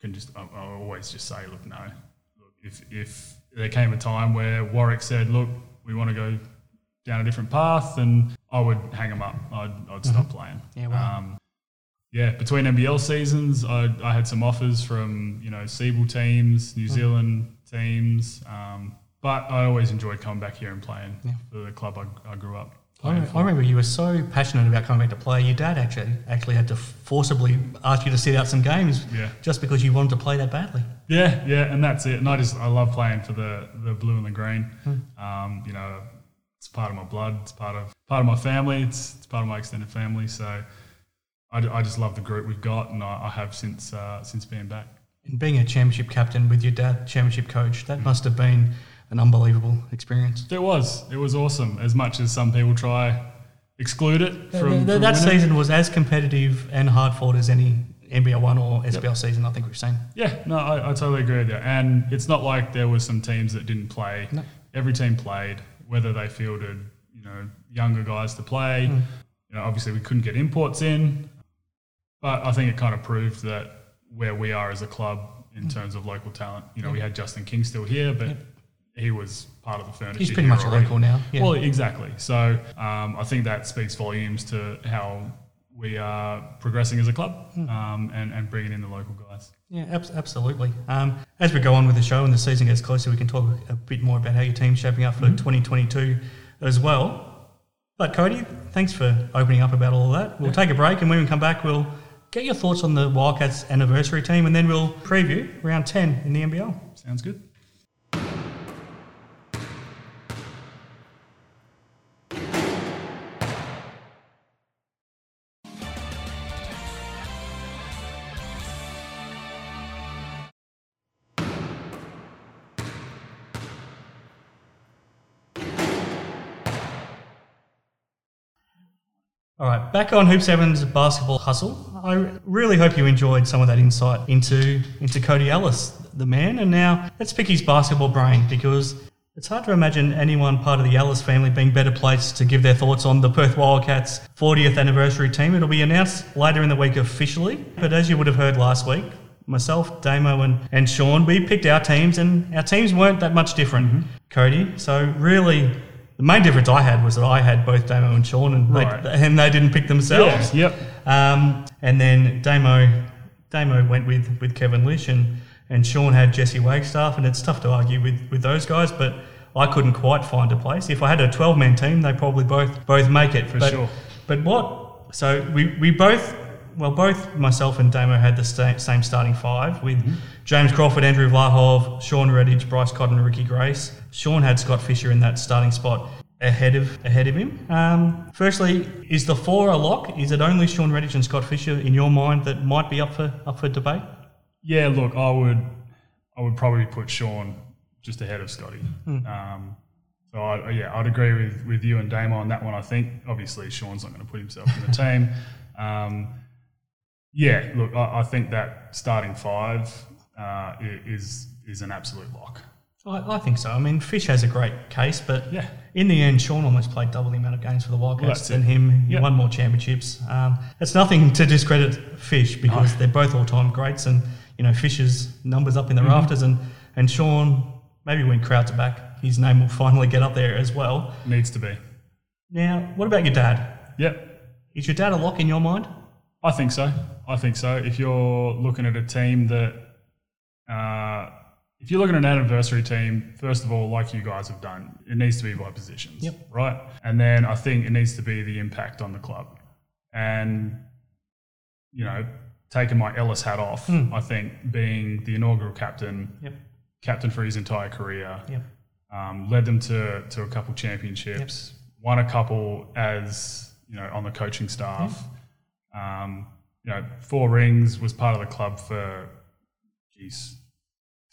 can just I, I always just say, look, no. Look, if if there came a time where Warwick said, look, we want to go down a different path, and I would hang them up. I'd, I'd stop playing. Yeah, wow. Um, yeah, between NBL seasons, I, I had some offers from you know SEABL teams, New Zealand teams, um, but I always enjoyed coming back here and playing for the club I, I grew up. I, playing re- for. I remember you were so passionate about coming back to play. Your dad actually actually had to forcibly ask you to sit out some games Yeah. just because you wanted to play that badly. Yeah, yeah, and that's it. And I just I love playing for the the blue and the green. Um, you know, it's part of my blood. It's part of part of my family. It's it's part of my extended family. So I, I just love the group we've got, and I, I have since uh, since being back. And being a championship captain with your dad, championship coach, that must have been an unbelievable experience. It was it was awesome. As much as some people try exclude it from, Th- from that winning. season was as competitive and hard fought as any NBL one or SBL season I think we've seen. Yeah, no, I, I totally agree with you. And it's not like there were some teams that didn't play. No. Every team played, whether they fielded, you know, younger guys to play. Hmm. You know, obviously we couldn't get imports in, but I think it kind of proved that where we are as a club in terms of local talent. You know, we had Justin King still here, but he was part of the furniture. He's pretty much a already. local now. Yeah. Well, exactly. So um, I think that speaks volumes to how we are progressing as a club Hmm. um, and, and bringing in the local guys. Yeah, abs- absolutely. Um, as we go on with the show and the season gets closer, we can talk a bit more about how your team's shaping up for 2022 as well. But Cody, thanks for opening up about all of that. We'll take a break, and when we come back, we'll get your thoughts on the Wildcats anniversary team, and then we'll preview round 10 in the NBL. Sounds good. All right, back on Hoop Seven's basketball hustle. I really hope you enjoyed some of that insight into into Cody Ellis, the man. And now let's pick his basketball brain because it's hard to imagine anyone part of the Ellis family being better placed to give their thoughts on the Perth Wildcats' 40th anniversary team. It'll be announced later in the week officially, but as you would have heard last week, myself, Damo, and, and Sean, we picked our teams, and our teams weren't that much different, mm-hmm. Cody. So really. The main difference I had was that I had both Damo and Sean, and, Right. they, and they didn't pick themselves. Yep. Um, and then Damo, Damo went with, with Kevin Lisch, and, and Sean had Jesse Wagstaff, and it's tough to argue with, with those guys, but I couldn't quite find a place. If I had a 12 man team, they probably both both make it. For but, sure. But what? So we, we both, well, both myself and Damo had the sta- same starting five with Mm-hmm. James Crawford, Andrew Vlahov, Sean Redhage, Bryce Cotton, Ricky Grace. Sean had Scott Fisher in that starting spot ahead of ahead of him. Um, firstly, is the four a lock? Is it only Sean Redhage and Scott Fisher in your mind that might be up for up for debate? Yeah, look, I would, I would probably put Sean just ahead of Scotty. Um, So I, yeah, I'd agree with, with you and Damo on that one. I think obviously Sean's not going to put himself in the team. Um, yeah, look, I, I, think that starting five uh, is is an absolute lock. I, I, think so. I mean, Fish has a great case, but yeah. in the end, Sean almost played double the amount of games for the Wildcats well, than him. He yep. won more championships. Um, it's nothing to discredit Fish because no. they're both all-time greats, and you know Fish's numbers up in the mm-hmm. rafters, and and Sean maybe when crowds are back, his name will finally get up there as well. Needs to be. Now, what about your dad? Yep. Is your dad a lock in your mind? I think so. I think so. If you're looking at a team that uh, if you look at an anniversary team, first of all, like you guys have done, it needs to be by positions, yep. right? And then I think it needs to be the impact on the club. And, you know, taking my Ellis hat off, mm. I think being the inaugural captain, yep. captain for his entire career, yep. um, led them to, to a couple championships, won a couple as, you know, on the coaching staff. Um, you know, four rings was part of the club for, geez,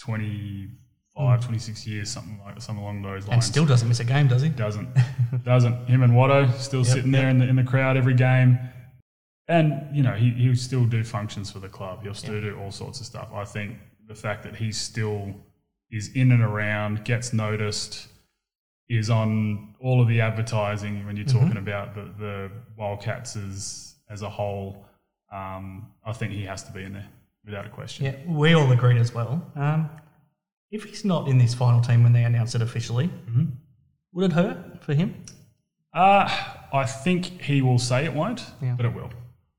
25, mm. 26 years, something like something along those lines. And still doesn't miss a game, does he? Doesn't. doesn't. Him and Watto still yep, sitting there yep. in the in the crowd every game. And, you know, he, he'll still do functions for the club. He'll still yep. do all sorts of stuff. I think the fact that he still is in and around, gets noticed, is on all of the advertising when you're mm-hmm. talking about the, the Wildcats as, as a whole. Um, I think he has to be in there without a question. Yeah, we all agreed as well. Um, if he's not in this final team when they announce it officially, mm-hmm. would it hurt for him? Uh, I think he will say it won't, yeah. but it will.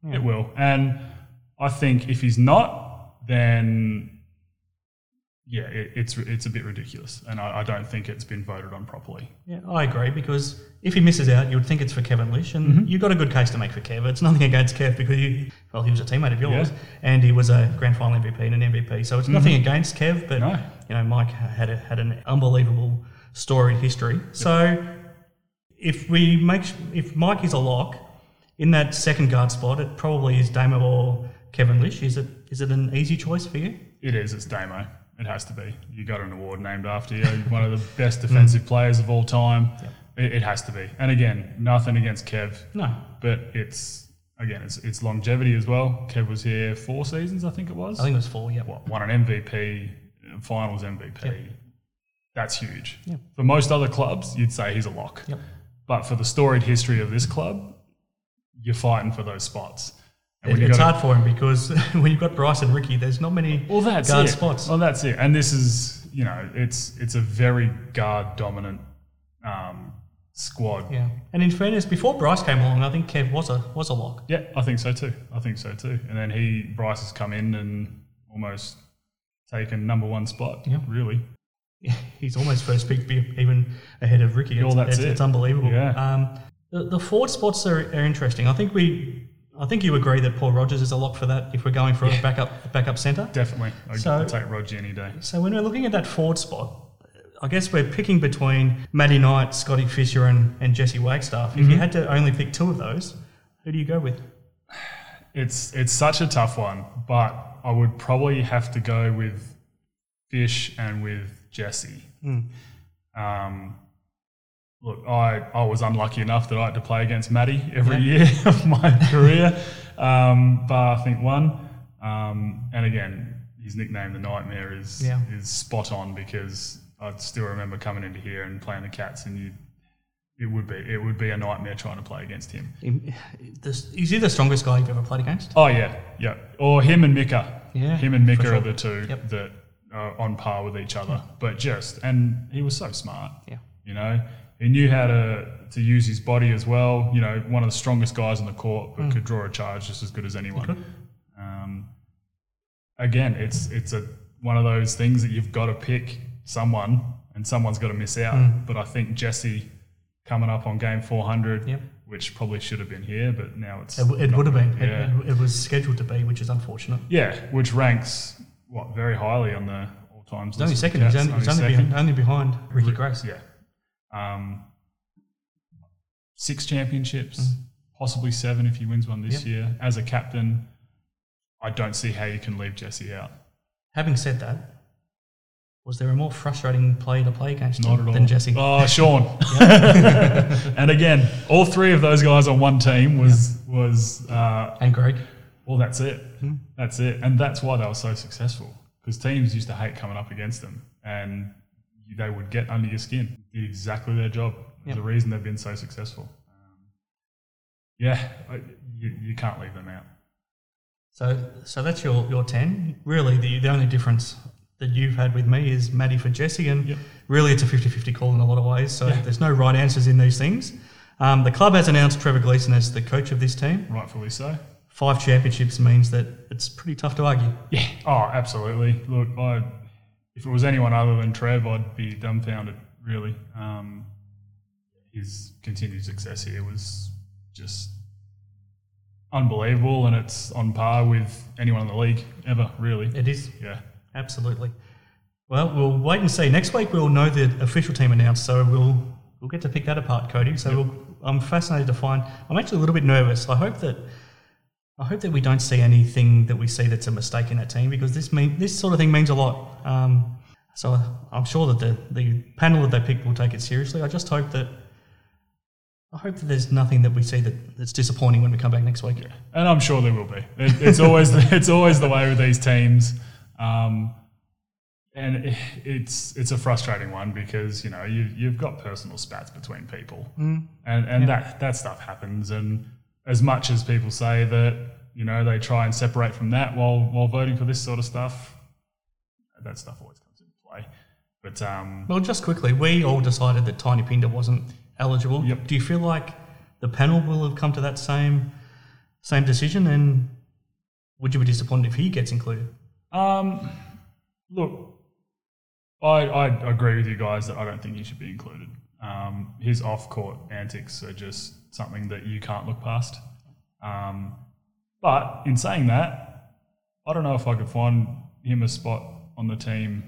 Yeah. It will. And I think if he's not, then yeah, it, it's it's a bit ridiculous, and I, I, don't think it's been voted on properly. Yeah, I agree because if he misses out, you would think it's for Kevin Lisch, and mm-hmm. you've got a good case to make for Kev. It's nothing against Kev because he, well, he was a teammate of yours, yeah. and he was a grand final MVP and an MVP. So it's mm-hmm. nothing against Kev, but no. you know, Mike had a, had an unbelievable storied history. Yep. So if we make if Mike is a lock in that second guard spot, it probably is Damo or Kevin Lisch. Is it is it an easy choice for you? It is. It's Damo. It has to be. You got an award named after you. one of the best defensive players of all time. Yep. It, it, has to be. And again, nothing against Kev. No. But it's again, it's, it's longevity as well. Kev was here four seasons, I think it was. I think it was four. Yeah. Won an MVP, finals MVP. Yep. That's huge. Yep. For most other clubs, you'd say he's a lock. Yep. But for the storied history of this club, you're fighting for those spots. It, it's hard for him because when you've got Bryce and Ricky, there's not many well, that's guard it. spots. Well, that's it. And this is, you know, it's it's a very guard dominant um, squad. Yeah. And in fairness, before Bryce came along, I think Kev was a was a lock. Yeah, I think so too. I think so too. And then he Bryce has come in and almost taken number one spot. Yeah. Really. He's almost first pick, even ahead of Ricky. It's, that's it's, it. it's unbelievable. Yeah. Um, the, the forward spots are, are interesting. I think we I think you agree that Paul Rogers is a lock for that if we're going for yeah. a backup backup centre. Definitely, I so, take Roger any day. So when we're looking at that forward spot, I guess we're picking between Matty Knight, Scotty Fisher, and, and Jesse Wagstaff. Mm-hmm. If you mm-hmm. had to only pick two of those, who do you go with? It's it's such a tough one, but I would probably have to go with Fish and with Jesse. Mm. Um, look, I, I was unlucky enough that I had to play against Matty every yeah. year of my career, um, bar I think one. Um, and again, his nickname, the Nightmare, is yeah. is spot on because I still remember coming into here and playing the Cats, and you it would be it would be a nightmare trying to play against him. Is he the strongest guy you've ever played against? Oh yeah, yeah. Or him and Mika. Yeah, him and Mika sure. are the two yep. that are on par with each other. But just and he was so smart. Yeah, you know, he knew how to, to use his body as well. You know, one of the strongest guys on the court, but mm. could draw a charge just as good as anyone. Um, again, it's it's a one of those things that you've got to pick someone, and someone's got to miss out. Mm. But I think Jesse coming up on game 400, yep. which probably should have been here, but now it's it, it would have been. Yeah. It, it, was scheduled to be, which is unfortunate. Yeah, which ranks what very highly on the all times. only second. He's only, only, only, behind, only behind Ricky Grace. Yeah, um, six championships, mm. possibly seven if he wins one this yep. year. As a captain, I don't see how you can leave Jesse out. Having said that, Was there a more frustrating player to play against Not at all. than Jesse? Oh, Sean. and again, all three of those guys on one team was was uh, And Greg. well. That's it. Hmm. That's it. And that's why they were so successful because teams used to hate coming up against them, and they would get under your skin. Did exactly their job. Yep. a reason they've been so successful. Um, yeah, I- you, you can't leave them out. So, so that's your, your 10. Really, the, the only difference that you've had with me is Maddie for Jesse, and Yep. really it's a 50 50 call in a lot of ways. So, there's no right answers in these things. Um, the club has announced Trevor Gleeson as the coach of this team. Rightfully so. Five championships means that it's pretty tough to argue. Yeah. Oh, absolutely. Look, I, if it was anyone other than Trev, I'd be dumbfounded, really. Um, his continued success here was just unbelievable, and it's on par with anyone in the league ever, really. It is, Yeah. Absolutely. Well, we'll wait and see. Next week we'll know the official team announced, so we'll we'll get to pick that apart, Cody. So we'll, I'm fascinated to find. I'm actually a little bit nervous. I hope that I hope that we don't see anything that we see that's a mistake in that team because this mean this sort of thing means a lot. Um, so I'm sure that the the panel that they pick will take it seriously. I just hope that I hope that there's nothing that we see that, that's disappointing when we come back next week. and I'm sure there will be. It, it's always the, it's always the way with these teams, um, and it, it's it's a frustrating one because you know you you've got personal spats between people, and and that that stuff happens. And as much as people say that you know they try and separate from that while while voting for this sort of stuff, that stuff always comes into play. But um, Well, just quickly, we all decided that Tiny Pinder wasn't eligible. Yep. Do you feel like the panel will have come to that same same decision? And would you be disappointed if he gets included? Um, look, I, I agree with you guys that I don't think he should be included. Um, his off-court antics are just something that you can't look past. Um, but in saying that, I don't know if I could find him a spot on the team.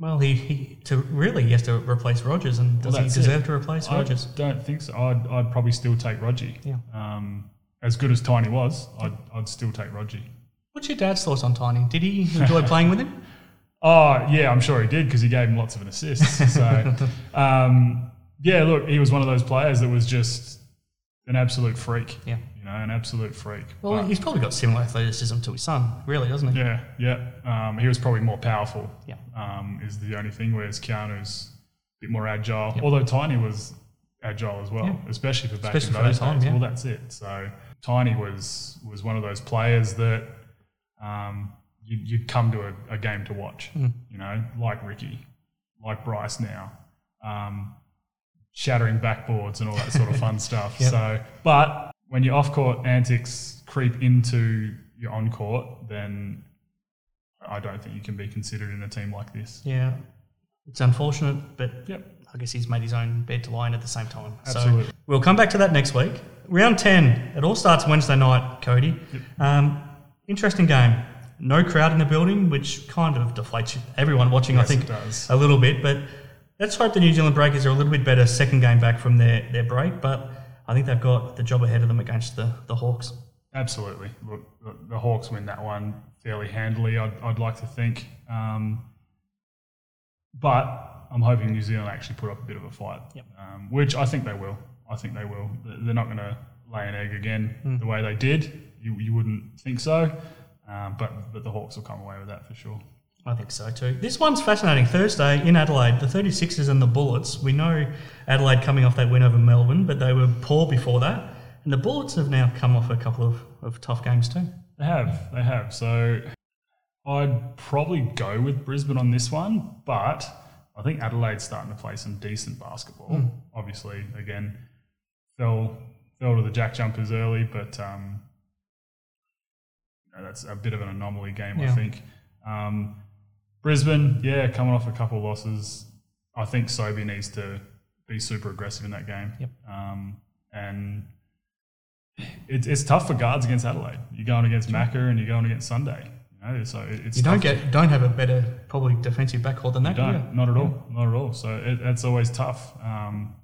Well, he, he to really he has to replace Rogers, and does Well, he deserve it. to replace I Rogers? don't think so. I'd, I'd probably still take Rogie. Yeah. Um, as good as Tiny was, I'd, I'd still take Rogie. What's your dad's thoughts on Tiny? Did he enjoy playing with him? Oh yeah, I'm sure he did because he gave him lots of an assist. So um, yeah, look, he was one of those players that was just an absolute freak. Yeah. you know, an absolute freak. Well, But, he's probably got similar athleticism to his son, really, doesn't he? yeah, yeah, um, he was probably more powerful. Yeah. um, is the only thing. Whereas Keanu's a bit more agile. Although Tiny was agile as well, Yeah. especially for back Especially in for those that time, yeah. Well, that's it. So Tiny was was one of those players that um, you'd, you'd come to a, a game to watch. Hmm. You know, like Ricky, like Bryce now. Um, shattering backboards and all that sort of fun stuff. Yep. So, but when your off-court antics creep into your on-court, then I don't think you can be considered in a team like this. Yeah. It's unfortunate, but Yep. I guess he's made his own bed to lie in at the same time. Absolutely. So we'll come back to that next week. Round 10, it all starts Wednesday night, Cody. Um, interesting game. No crowd in the building, which kind of deflates everyone watching, Yes, I think, a little bit. But let's hope the New Zealand Breakers are a little bit better second game back from their, their break. But I think they've got the job ahead of them against the, the Hawks. Absolutely. Look, the, Hawks win that one fairly handily, I'd, I'd like to think. Um, but I'm hoping New Zealand actually put up a bit of a fight, Yep. um, which I think they will. I think they will. They're not going to lay an egg again Hmm. the way they did. You, you wouldn't think so. Um, but, but the Hawks will come away with that for sure. I think so too. This one's fascinating. Thursday in Adelaide, the 36ers and the Bullets. We know Adelaide coming off that win over Melbourne, but they were poor before that. And the Bullets have now come off a couple of, of tough games too. They have, they have. So I'd probably go with Brisbane on this one, but I think Adelaide's starting to play some decent basketball. Obviously, again, fell fell to the jack jumpers early, but um, that's a bit of an anomaly game, I think. Um, Brisbane, yeah, coming off a couple of losses, I think Sobey needs to be super aggressive in that game. Yep. Um, and it's, it's tough for guards against Adelaide. You're going against Macca and you're going against Sunday. You know, so it- it's You don't get don't have a better probably defensive backcourt than that. You do don't, not at all, not at all. So it, it's always tough. Um,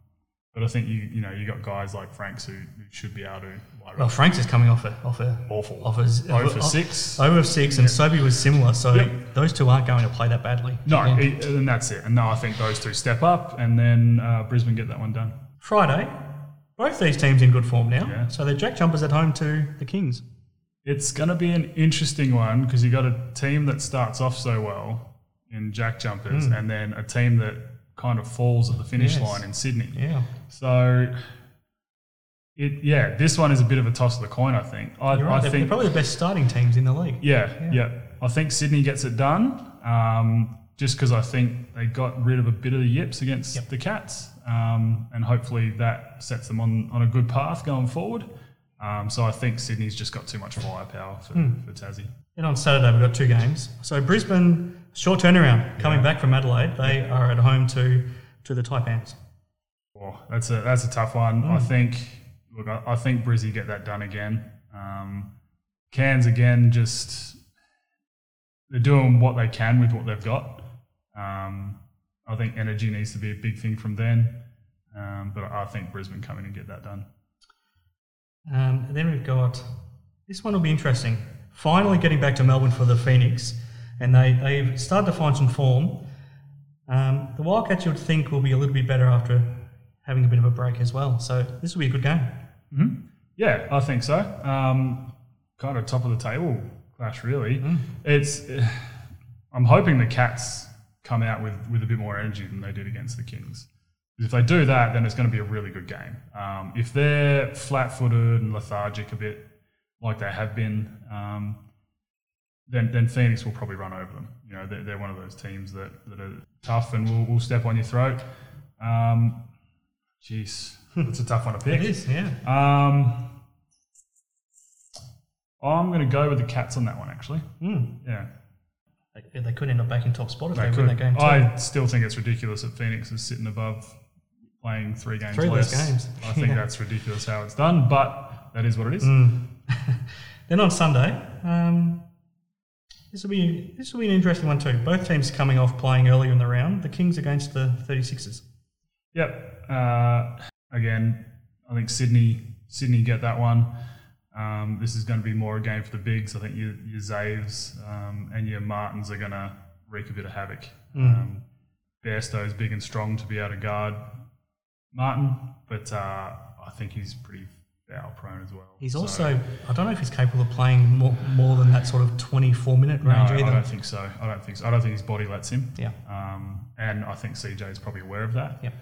But I think you you know you got guys like Franks who, who should be able to Well. Franks is coming off a off a Awful. off a Oh for six. over six, and Sobey was similar. So Yep. those two aren't going to play that badly. No, it- and that's it. And no, I think those two step up, and then uh, Brisbane get that one done. Friday, both these teams in good form now. Yeah. So the Jack Jumpers at home to the Kings. It's going to be an interesting one because you got a team that starts off so well in Jack Jumpers, and then a team that kind of falls at the finish Yes. line in Sydney. Yeah. So, it yeah, this one is a bit of a toss of the coin. I think. I, You're right. I they're, think they're probably the best starting teams in the league. Yeah, Yeah. yeah, I think Sydney gets it done. Um, just because I think they got rid of a bit of the yips against Yep. the Cats, um, and hopefully that sets them on, on a good path going forward. Um, so I think Sydney's just got too much firepower for, Hmm. for Tassie. Then on Saturday we've got two games. So Brisbane, short turnaround, coming back from Adelaide. They are at home to to the Taipans. Oh, that's a that's a tough one. I Hmm. think look, I, I think Brizzy get that done again. Um, Cairns again, just they're doing what they can with what they've got. Um, I think energy needs to be a big thing from then, um, but I think Brisbane come in and get that done. Um, and then we've got this one will be interesting. Finally getting back to Melbourne for the Phoenix, and they they've started to find some form. Um, the Wildcats you would think will be a little bit better after having a bit of a break as well. So this will be a good game. Yeah, I think so. Um, kind of top of the table clash, really. It's. I'm hoping the Cats come out with, with a bit more energy than they did against the Kings. If they do that, then it's going to be a really good game. Um, if they're flat-footed and lethargic a bit, like they have been, um, then then Phoenix will probably run over them. You know, they're, they're one of those teams that, that are tough and will, will step on your throat. Um, jeez, it's a tough one to pick. It is, yeah. Um, I'm going to go with the Cats on that one, actually. Mm. Yeah, They, they could end up back in top spot if they they, win that game too. I still think it's ridiculous that Phoenix is sitting above playing three games Three less games. I think Yeah. that's ridiculous how it's done, but that is what it is. Then on Sunday, um, this will be this will be an interesting one too. Both teams coming off playing earlier in the round. The Kings against the 36ers. Yep. Uh, again, I think Sydney Sydney get that one. Um, this is going to be more a game for the bigs. I think your, your Zaves um, and your Martins are going to wreak a bit of havoc. Um, Bairstow's big and strong to be able to guard Martin, but uh, I think he's pretty foul prone as well. He's So- also I don't know if he's capable of playing more, more than that sort of 24 minute range No, range I don't think so. I don't think so. I don't think his body lets him. Yeah. Um, and I think CJ is probably aware of that. Yep.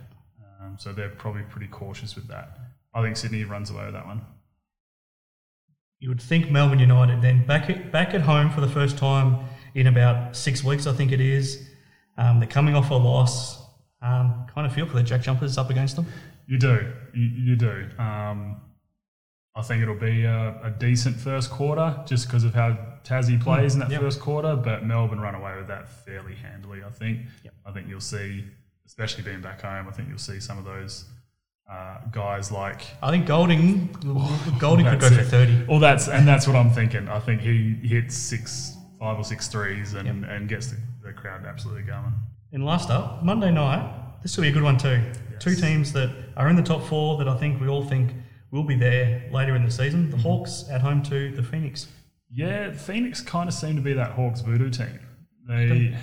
Um, so they're probably pretty cautious with that. I think Sydney runs away with that one. You would think Melbourne United then back at, back at home for the first time in about six weeks, I think it is. Um, they're coming off a loss. Um, kind of feel for the Jack Jumpers up against them. You do. You, you do. Um, I think it'll be a, a decent first quarter just because of how Tassie plays in that Mm, yep. first quarter, but Melbourne run away with that fairly handily, I think. Yep. I think you'll see, especially being back home, I think you'll see some of those uh, guys like I think Goulding Goulding could go for 30. Well, that's and that's what I'm thinking. I think he hits six, five or six threes and, and gets the, the crowd absolutely going. And last up, Monday night, this will be a good one too. Two teams that are in the top four that I think we all think will be there later in the season. The Hawks at home to the Phoenix. Yeah, Phoenix kind of seem to be that Hawks voodoo team. They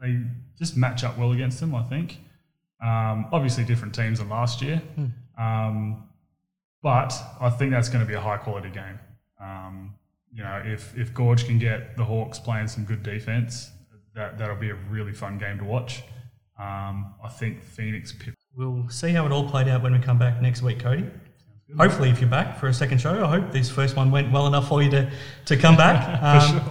they just match up well against them, I think. Um, obviously, different teams than last year, um, but I think that's going to be a high quality game. Um, you know, if if Gorge can get the Hawks playing some good defense, that that'll be a really fun game to watch. Um, I think Phoenix We'll see how it all played out when we come back next week, Cody. Hopefully, if you're back for a second show, I hope this first one went well enough for you to, to come back. Um,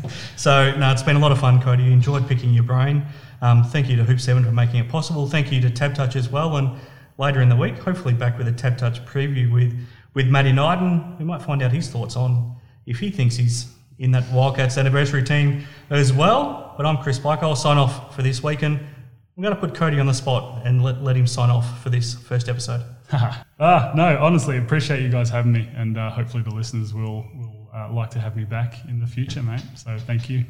so, no, it's been a lot of fun, Cody. You enjoyed picking your brain. Um, thank you to Hoop 7 for making it possible. Thank you to TABtouch as well. And later in the week, hopefully back with a TABtouch preview with, with Matty Knight. And we might find out his thoughts on if he thinks he's in that Wildcats anniversary team as well. But I'm Chris Pike. I'll sign off for this week. And I'm going to put Cody on the spot and let, let him sign off for this first episode. ah, no, honestly, appreciate you guys having me, and uh, hopefully the listeners will will uh, like to have me back in the future, mate. So thank you.